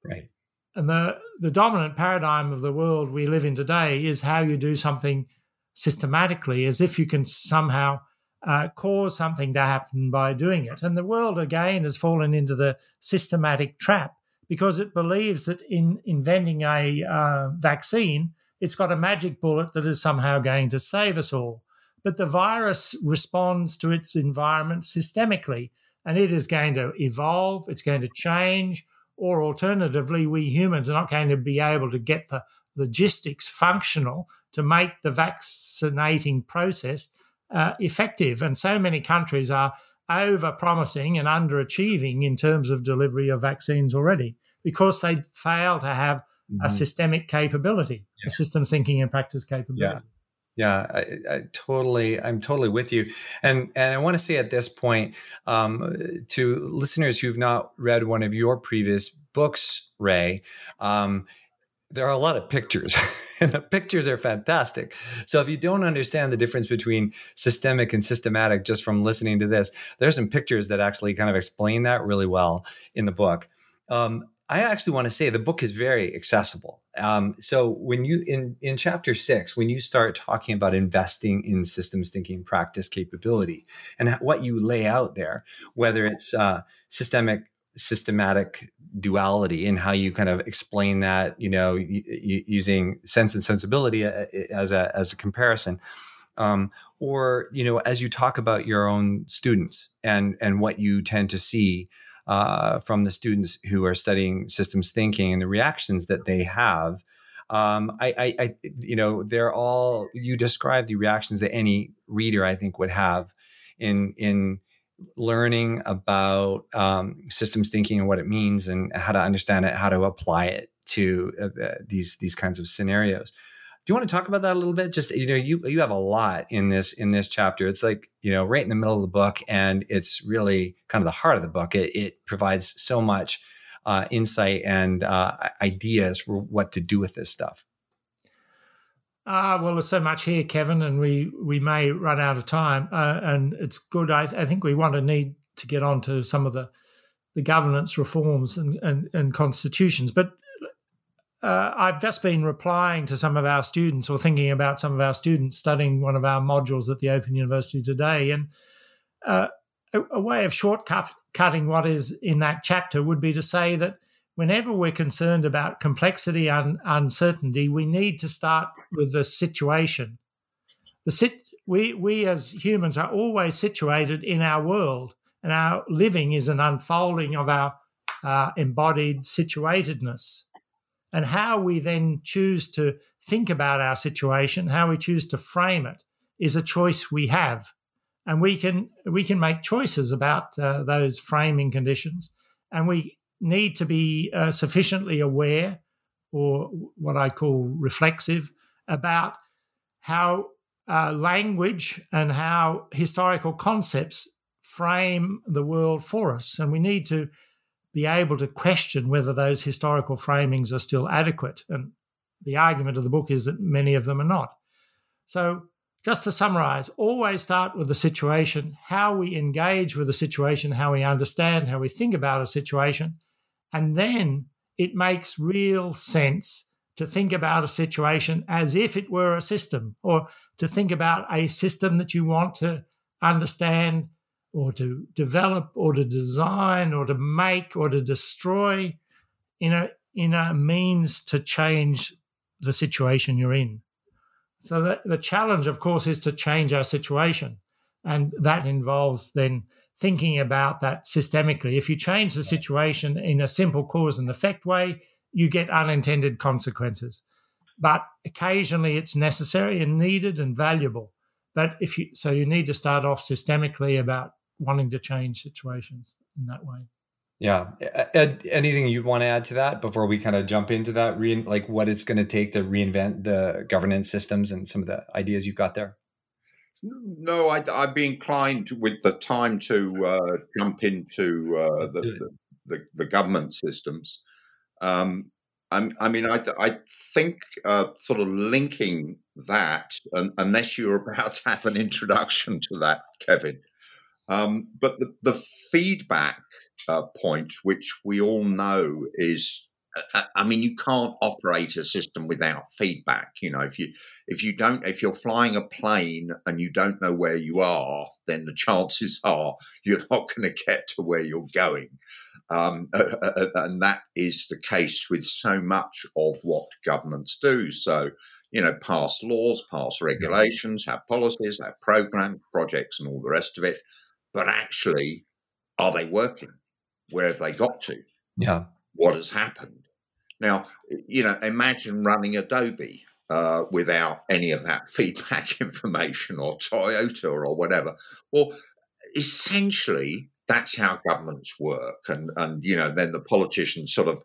right. And the the dominant paradigm of the world we live in today is how you do something systematically, as if you can somehow uh, cause something to happen by doing it. And the world again has fallen into the systematic trap because it believes that in inventing a uh, vaccine, it's got a magic bullet that is somehow going to save us all. But the virus responds to its environment systemically, and it is going to evolve, it's going to change, or alternatively, we humans are not going to be able to get the logistics functional to make the vaccinating process uh, effective. And so many countries are over promising and underachieving in terms of delivery of vaccines already because they fail to have mm-hmm. a systemic capability, yeah. a systems thinking and practice capability. Yeah. Yeah, I, I, totally. I'm totally with you, and and I want to say at this point um, to listeners who've not read one of your previous books, Ray, um, there are a lot of pictures and the pictures are fantastic so if you don't understand the difference between systemic and systematic just from listening to this there's some pictures that actually kind of explain that really well in the book um, I actually want to say the book is very accessible. Um, so when you in in chapter six, when you start talking about investing in systems thinking practice capability and what you lay out there, whether it's uh, systemic systematic duality in how you kind of explain that, you know, y- y- using sense and sensibility uh, as a as a comparison. Um, or you know, as you talk about your own students and and what you tend to see uh, from the students who are studying systems thinking and the reactions that they have. Um, I, I, I, you know, they're all you describe the reactions that any reader I think would have in in learning about um, systems thinking and what it means and how to understand it, how to apply it to uh, these these kinds of scenarios. Do you want to talk about that a little bit? Just you know, you you have a lot in this in this chapter. It's like you know, right in the middle of the book, and it's really kind of the heart of the book. It, it provides so much uh, insight and uh, ideas for what to do with this stuff. Uh, well, there's so much here, Kevin, and we we may run out of time. Uh, and it's good. I, I, think we want to need to get on to some of the the governance reforms and, and, and constitutions. But uh, I've just been replying to some of our students or thinking about some of our students studying one of our modules at the Open University today. And uh, a, a, way of shortcutting what is in that chapter would be to say that whenever we're concerned about complexity and uncertainty, we need to start with the situation. The sit- we, we as humans are always situated in our world, and our living is an unfolding of our uh, embodied situatedness and how we then choose to think about our situation, how we choose to frame it, is a choice we have, and we can we can make choices about uh, those framing conditions, and we need to be uh, sufficiently aware, or what I call reflexive, about how uh, language and how historical concepts frame the world for us, and we need to be able to question whether those historical framings are still adequate. And the argument of the book is that many of them are not. So, just to summarize, always start with the situation, how we engage with the situation, how we understand, how we think about a situation, and then it makes real sense to think about a situation as if it were a system, or to think about a system that you want to understand or to develop or to design or to make or to destroy in a in a means to change the situation you're in. So the, the challenge, of course, is to change our situation. And that involves then thinking about that systemically. If you change the situation in a simple cause and effect way, you get unintended consequences. But occasionally it's necessary and needed and valuable. But if you so you need to start off systemically about wanting to change situations in that way. Yeah. Ed, anything you want to add to that before we kind of jump into that, re- like what it's going to take to reinvent the governance systems and some of the ideas you've got there? No, I'd, I'd be inclined with the time to uh, jump into uh, the, the, the, the, government systems. Um, I, I, mean, I, I think uh, sort of linking that, unless you're about to have an introduction to that, Kevin, um, but the, the feedback uh, point, which we all know is, I mean, you can't operate a system without feedback. You know, if you if you don't, if you're flying a plane and you don't know where you are, then the chances are you're not going to get to where you're going. Um, and that is the case with so much of what governments do. So, you know, pass laws, pass regulations, have policies, have programs, projects, and all the rest of it but actually, are they working? Where have they got to? Yeah. What has happened? Now, you know, imagine running Adobe uh, without any of that feedback information or Toyota or whatever. Well, essentially, that's how governments work. And, and, you know, then the politicians sort of,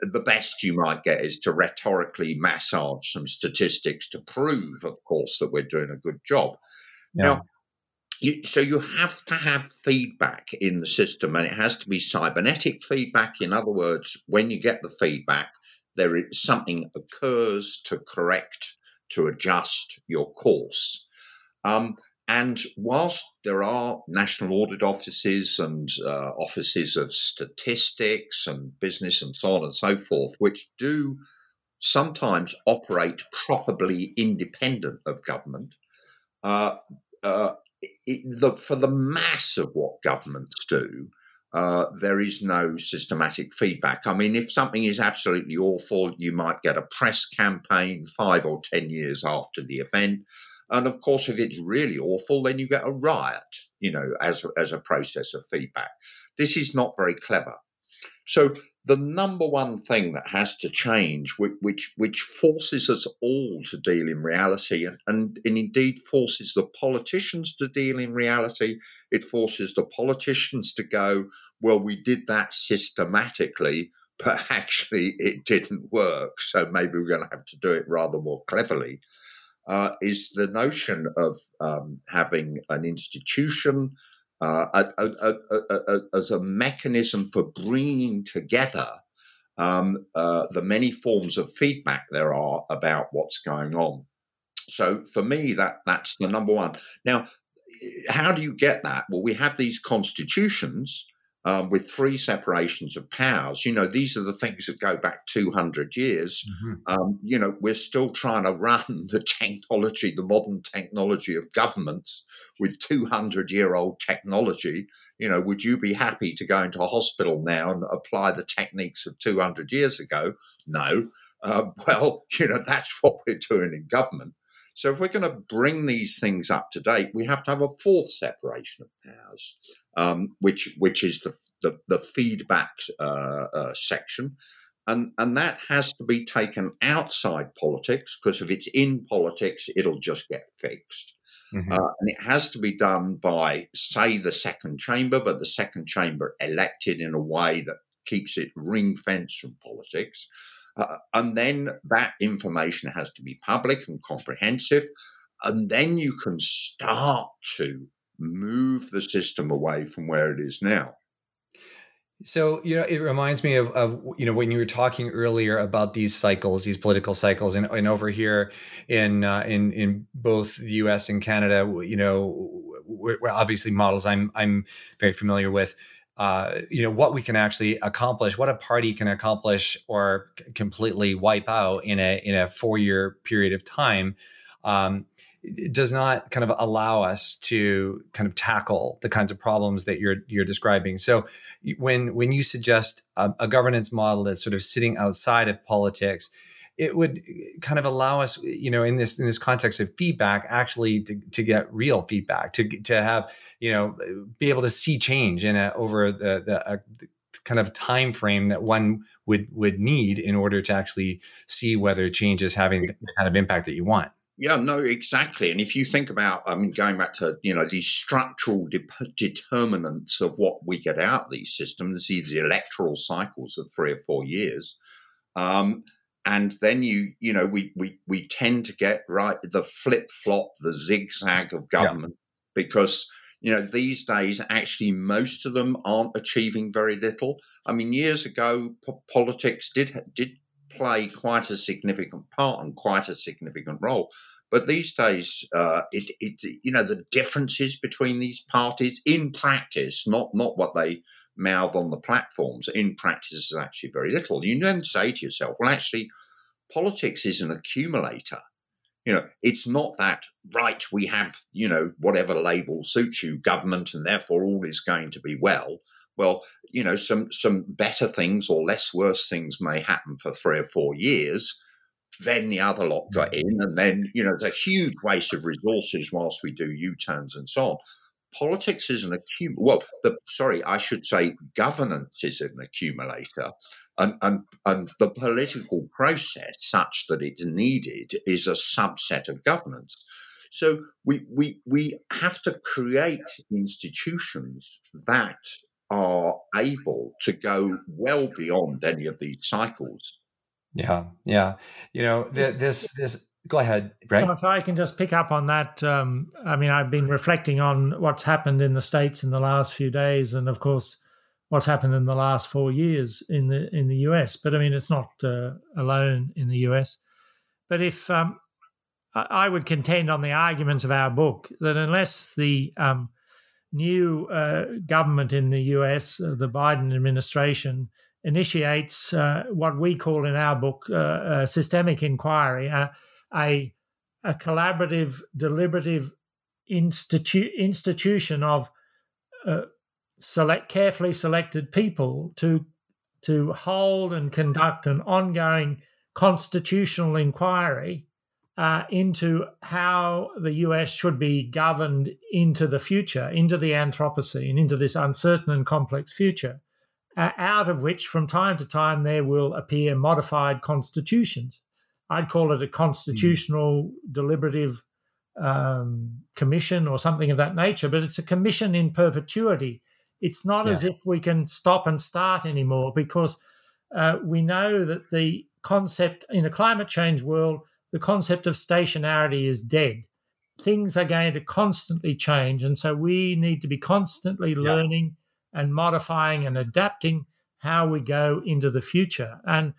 the best you might get is to rhetorically massage some statistics to prove, of course, that we're doing a good job. Yeah. Now, you, so you have to have feedback in the system, and it has to be cybernetic feedback. In other words, when you get the feedback, there is something occurs to correct, to adjust your course. Um, and whilst there are national audit offices and uh, offices of statistics and business and so on and so forth, which do sometimes operate properly independent of government, uh, uh, it, the, for the mass of what governments do, uh, there is no systematic feedback. I mean, if something is absolutely awful, you might get a press campaign five or 10 years after the event. And of course, if it's really awful, then you get a riot, you know, as, as a process of feedback. This is not very clever. So the number one thing that has to change, which which, which forces us all to deal in reality, and, and, indeed forces the politicians to deal in reality, it forces the politicians to go, well, we did that systematically, but actually it didn't work. So maybe we're going to have to do it rather more cleverly uh, is the notion of um, having an institution uh, a, a, as a mechanism for bringing together um, uh, the many forms of feedback there are about what's going on. So for me, that that's the number one. Now, how do you get that? Well, we have these constitutions um, with three separations of powers. You know, these are the things that go back 200 years. Mm-hmm. Um, you know, we're still trying to run the technology, the modern technology of governments with 200 year old technology. You know, would you be happy to go into a hospital now and apply the techniques of 200 years ago? No. Uh, well, you know, that's what we're doing in government. So if we're going to bring these things up to date, we have to have a fourth separation of powers, um, which which is the the, the feedback uh, uh, section, and and that has to be taken outside politics because if it's in politics, it'll just get fixed. Mm-hmm. Uh, and it has to be done by, say, the second chamber, but the second chamber elected in a way that keeps it ring fenced from politics. Uh, and then that information has to be public and comprehensive. And then you can start to move the system away from where it is now. So, you know, it reminds me of, of, you know, when you were talking earlier about these cycles, these political cycles, and, and over here in, uh, in, in both the US and Canada, you know, we're, we're obviously models I'm, I'm very familiar with uh, you know what we can actually accomplish, what a party can accomplish or c- completely wipe out in a in a four year period of time, um, does not kind of allow us to kind of tackle the kinds of problems that you're you're describing. So when when you suggest a, a governance model that's sort of sitting outside of politics, it would kind of allow us, you know, in this in this context of feedback, actually to, to get real feedback, to to have you know be able to see change in a, over the the, a, kind of time frame that one would would need in order to actually see whether change is having the kind of impact that you want. Yeah, no, exactly. And if you think about, I mean, going back to you know these structural de- determinants of what we get out of these systems, these electoral cycles of three or four years, um, and then you you know we we we tend to get right the flip flop, the zigzag of government yeah. because you know, these days, actually, most of them aren't achieving very little. I mean, years ago, po- politics did did play quite a significant part and quite a significant role. But these days, uh, it, it, you know, the differences between these parties in practice, not not what they mouth on the platforms, in practice is actually very little. You then say to yourself, well, actually, politics is an accumulator you know, it's not that, right, we have, you know, whatever label suits you, government, and therefore all is going to be well. Well, you know, some some better things or less worse things may happen for three or four years. Then the other lot got mm. in, and then, you know, it's a huge waste of resources whilst we do U turns and so on politics is an accumulator. Well, the, sorry, I should say governance is an accumulator, and, and and the political process, such that it's needed, is a subset of governance. So we we we have to create institutions that are able to go well beyond any of these cycles. Yeah, yeah. You know, this this Go ahead, Greg. If I can just pick up on that, um, I mean, I've been reflecting on what's happened in the states in the last few days, and of course, what's happened in the last four years in the in the US. But I mean, it's not uh, alone in the US. But if um, I would contend on the arguments of our book that unless the um, new uh, government in the US, uh, the Biden administration, initiates uh, what we call in our book uh, a systemic inquiry, a, a, collaborative, deliberative institu- institution of uh, select carefully selected people to to hold and conduct an ongoing constitutional inquiry uh, into how the US should be governed into the future, into the Anthropocene, into this uncertain and complex future, uh, out of which from time to time there will appear modified constitutions. I'd call it a constitutional mm. deliberative um, commission or something of that nature, but it's a commission in perpetuity. It's not yeah. as if we can stop and start anymore because uh, we know that the concept in a climate change world the concept of stationarity is dead. Things are going to constantly change. And so we need to be constantly yeah. learning and modifying and adapting how we go into the future. And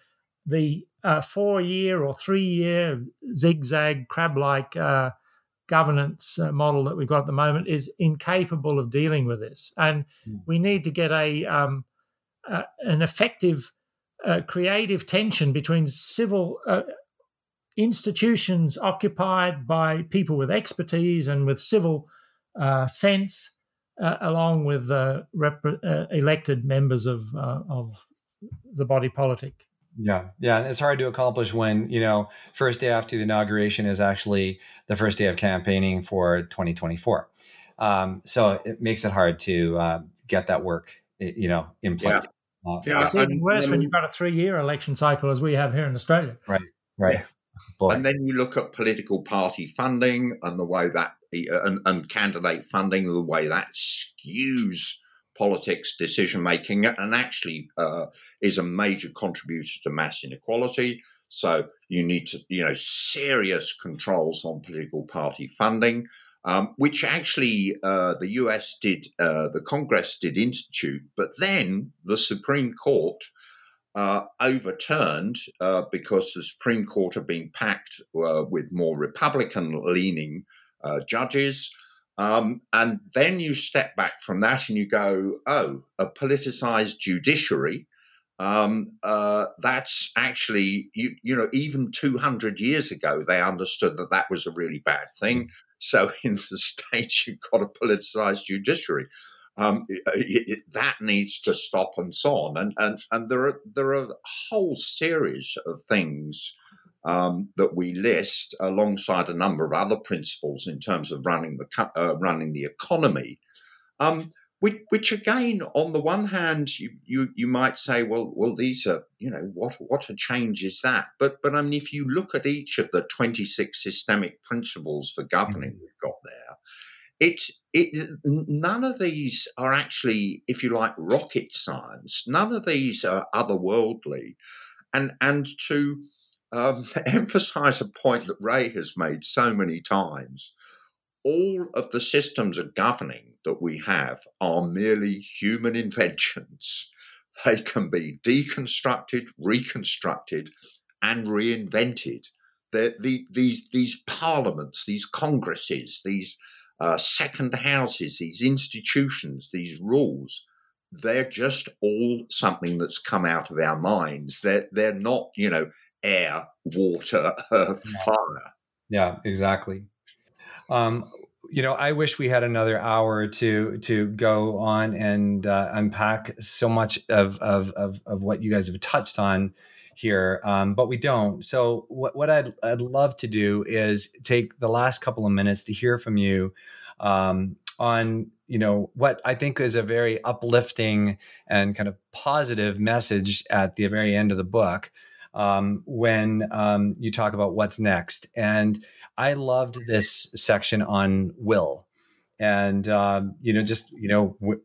the uh, four year or three year zigzag crab like uh, governance uh, model that we've got at the moment is incapable of dealing with this. And mm. we need to get a um, an effective uh, creative tension between civil uh, institutions occupied by people with expertise and with civil uh, sense, uh, along with uh, rep- uh, elected members of uh, of the body politic. Yeah, yeah, and it's hard to accomplish when you know first day after the inauguration is actually the first day of campaigning for 2024. Um, so it makes it hard to uh, get that work, you know, in place. Yeah. yeah, it's even worse when you've got a three-year election cycle, as we have here in Australia. Right, right. Boy. And then you look at political party funding and the way that, and, and candidate funding, the way that skews politics decision making and actually uh, is a major contributor to mass inequality. So you need to, you know, serious controls on political party funding. Um, which actually uh, the US did, uh, the Congress did institute, but then the Supreme Court uh, overturned uh, because the Supreme Court had been packed uh, with more Republican leaning judges. Um, and then you step back from that and you go, oh, a politicized judiciary. Um, uh, that's actually, you, you know, even 200 years ago, they understood that that was a really bad thing. So in the States, you've got a politicized judiciary um, it, it, that needs to stop and so on. And, and, and there, are, there are a whole series of things um, that we list alongside a number of other principles in terms of running the, uh, running the economy. Um, which, which, again, on the one hand, you, you, you might say, well, well, these are, you know, what what a change is that? But but I mean, if you look at each of the twenty six systemic principles for governing mm-hmm. we've got there, it, it, none of these are actually, if you like, rocket science. None of these are otherworldly. And, and to um, emphasize a point that Ray has made so many times, all of the systems of governing that we have are merely human inventions. They can be deconstructed, reconstructed, and reinvented. The, these, these parliaments, these congresses, these uh, second houses, these institutions, these rules, they're just all something that's come out of our minds. They're they're not, you know, air, water, earth, fire. Yeah, exactly. Um, you know, I wish we had another hour to to go on and uh, unpack so much of, of, of of what you guys have touched on here, um, but we don't. So what, what I'd, I'd love to do is take the last couple of minutes to hear from you um, on you know what I think is a very uplifting and kind of positive message at the very end of the book um, when um, you talk about what's next. And I loved this section on will, and um, you know just you know. W-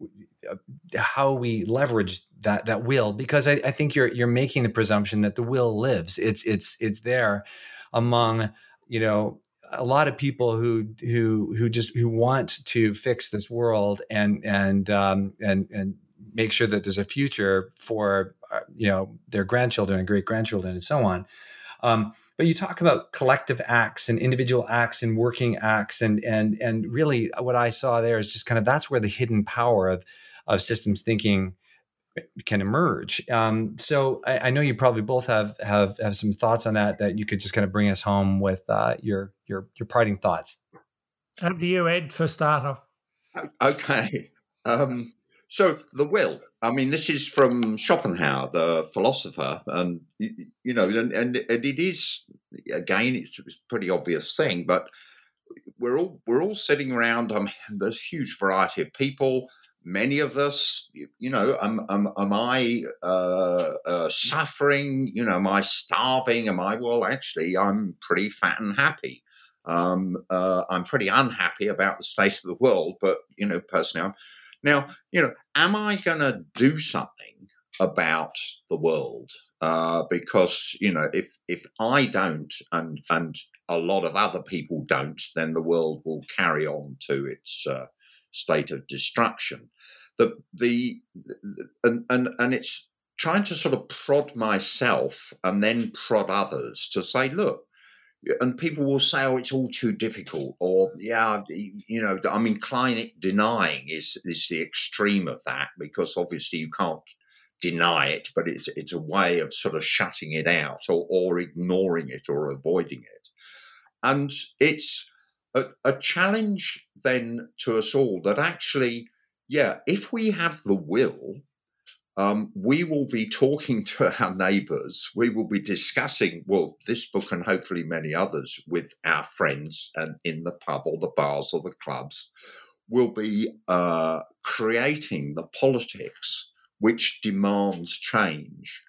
how we leverage that that will because I, I, think you're you're making the presumption that the will lives it's it's it's there among you know a lot of people who who who just who want to fix this world and and um, and and make sure that there's a future for uh, you know their grandchildren and great grandchildren and so on. Um, but you talk about collective acts and individual acts and working acts and and and really what i saw there is just kind of that's where the hidden power of of systems thinking can emerge. Um, so I, I, know you probably both have have have some thoughts on that that you could just kind of bring us home with uh, your your your parting thoughts. Over to you ed for starter? Okay. Um, so the will I mean, this is from Schopenhauer, the philosopher, and you know, and, and, and it is again, it's, a pretty obvious thing, but we're all we're all sitting around. Um, there's huge variety of people. Many of us, you know, am, am, am I uh, uh, suffering? You know, am I starving? Am I? Well, actually, I'm pretty fat and happy. Um, uh, I'm pretty unhappy about the state of the world, but you know, personally, I'm now, you know, am I going to do something about the world? Uh, because you know, if if I don't, and and a lot of other people don't, then the world will carry on to its uh, state of destruction. The the, the and, and and it's trying to sort of prod myself and then prod others to say, look, and people will say, "Oh, it's all too difficult," or "Yeah, you know, I'm inclining denying is is the extreme of that because obviously you can't deny it, but it's it's a way of sort of shutting it out or, or ignoring it or avoiding it, and it's a, a challenge then to us all that actually, yeah, if we have the will um, we will be talking to our neighbours. We will be discussing, well, this book and hopefully many others with our friends and in the pub or the bars or the clubs. We'll be uh, creating the politics which demands change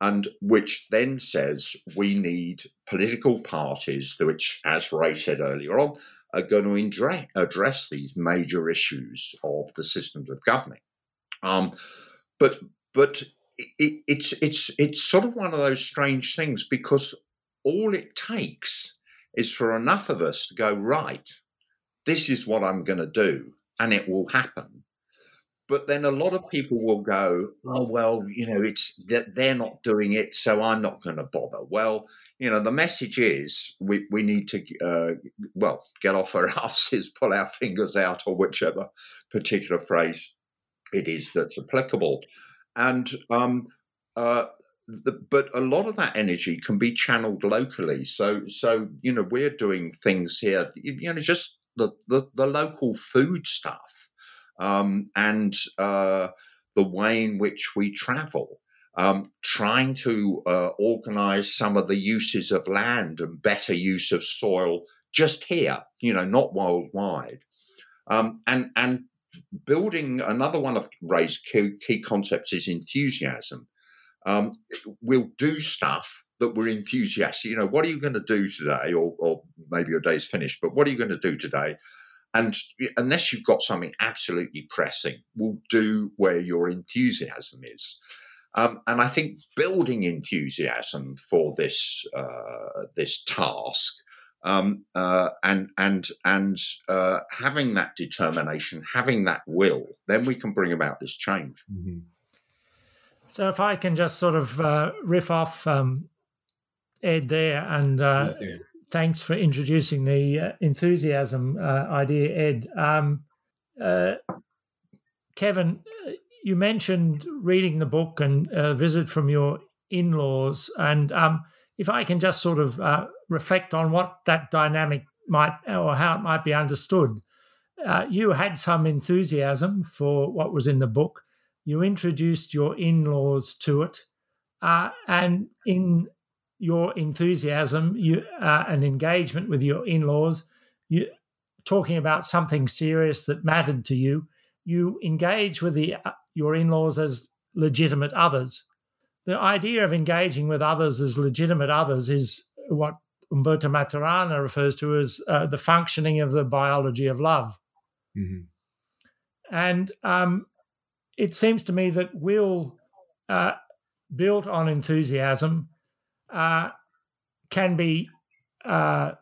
and which then says we need political parties which, as Ray said earlier on, are going to address these major issues of the systems of governing. Um, but but it, it's it's it's sort of one of those strange things because all it takes is for enough of us to go right. This is what I'm going to do, and it will happen. But then a lot of people will go, oh well, you know, it's that they're not doing it, so I'm not going to bother. Well, you know, the message is we, we need to, uh, well, get off our asses, pull our fingers out, or whichever particular phrase it is that's applicable and um, uh, the, but a lot of that energy can be channeled locally. So, so you know, we're doing things here. You know, just the the, the local food stuff, um, and uh, the way in which we travel. Um, trying to uh, organize some of the uses of land and better use of soil just here, you know, not worldwide. Um, and and building another one of Ray's key, key concepts is enthusiasm. Um, we'll do stuff that we're enthusiastic. You know, what are you going to do today? Or, or maybe your day's finished, but what are you going to do today? And unless you've got something absolutely pressing, we'll do where your enthusiasm is. Um, and I think building enthusiasm for this uh, this task um, uh, and and and uh, having that determination, having that will, then we can bring about this change. Mm-hmm. So, if I can just sort of uh, riff off um, Ed there, and uh, thanks for introducing the uh, enthusiasm uh, idea, Ed. Um, Kevin, you mentioned reading the book and a visit from your in-laws, and um, if I can just sort of reflect on what that dynamic might or how it might be understood. Uh, you had some enthusiasm for what was in the book. You introduced your in laws to it. Uh, and in your enthusiasm you, uh, and engagement with your in laws, you talking about something serious that mattered to you, you engage with the, uh, your in laws as legitimate others. The idea of engaging with others as legitimate others is what Humberto Maturana refers to as uh, the functioning of the biology of love. Mm-hmm. And um, it seems to me that will uh, built on enthusiasm uh, can be uh,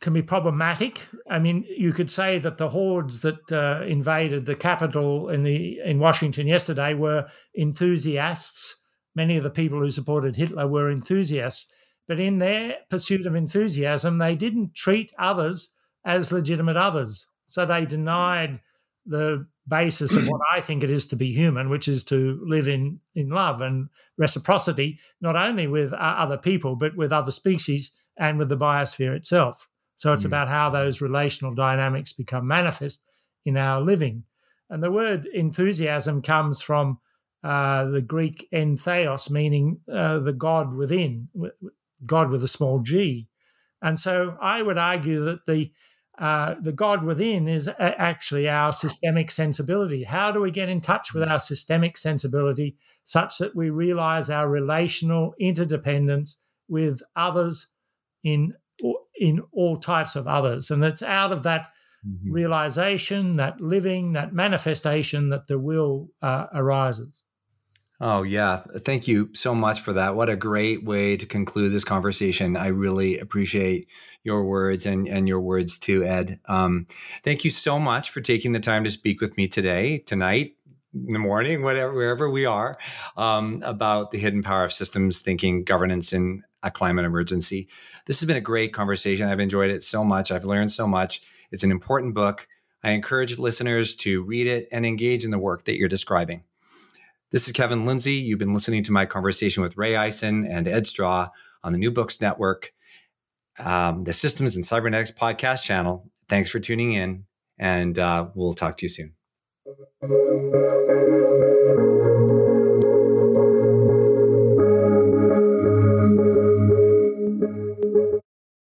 can be problematic. I mean, you could say that the hordes that uh, invaded the Capitol in the in Washington yesterday were enthusiasts. Many of the people who supported Hitler were enthusiasts But in their pursuit of enthusiasm, they didn't treat others as legitimate others. So they denied the basis of what I think it is to be human, which is to live in, in love and reciprocity, not only with other people, but with other species and with the biosphere itself. So it's mm. about how those relational dynamics become manifest in our living. And the word enthusiasm comes from uh, the Greek entheos, meaning uh, the God within, God with a small g. And so I would argue that the uh, the God within is actually our systemic sensibility. How do we get in touch with our systemic sensibility such that we realize our relational interdependence with others in in all types of others? And it's out of that mm-hmm. realization, that living, that manifestation that the will uh, arises. Oh, yeah. Thank you so much for that. What a great way to conclude this conversation. I really appreciate your words and, and your words too, Ed. Um, thank you so much for taking the time to speak with me today, tonight, in the morning, whatever, wherever we are, um, about the hidden power of systems thinking, governance in a climate emergency. This has been a great conversation. I've enjoyed it so much. I've learned so much. It's an important book. I encourage listeners to read it and engage in the work that you're describing. This is Kevin Lindsay. You've been listening to my conversation with Ray Ison and Ed Straw on the New Books Network, um, the Systems and Cybernetics podcast channel. Thanks for tuning in, and uh, we'll talk to you soon.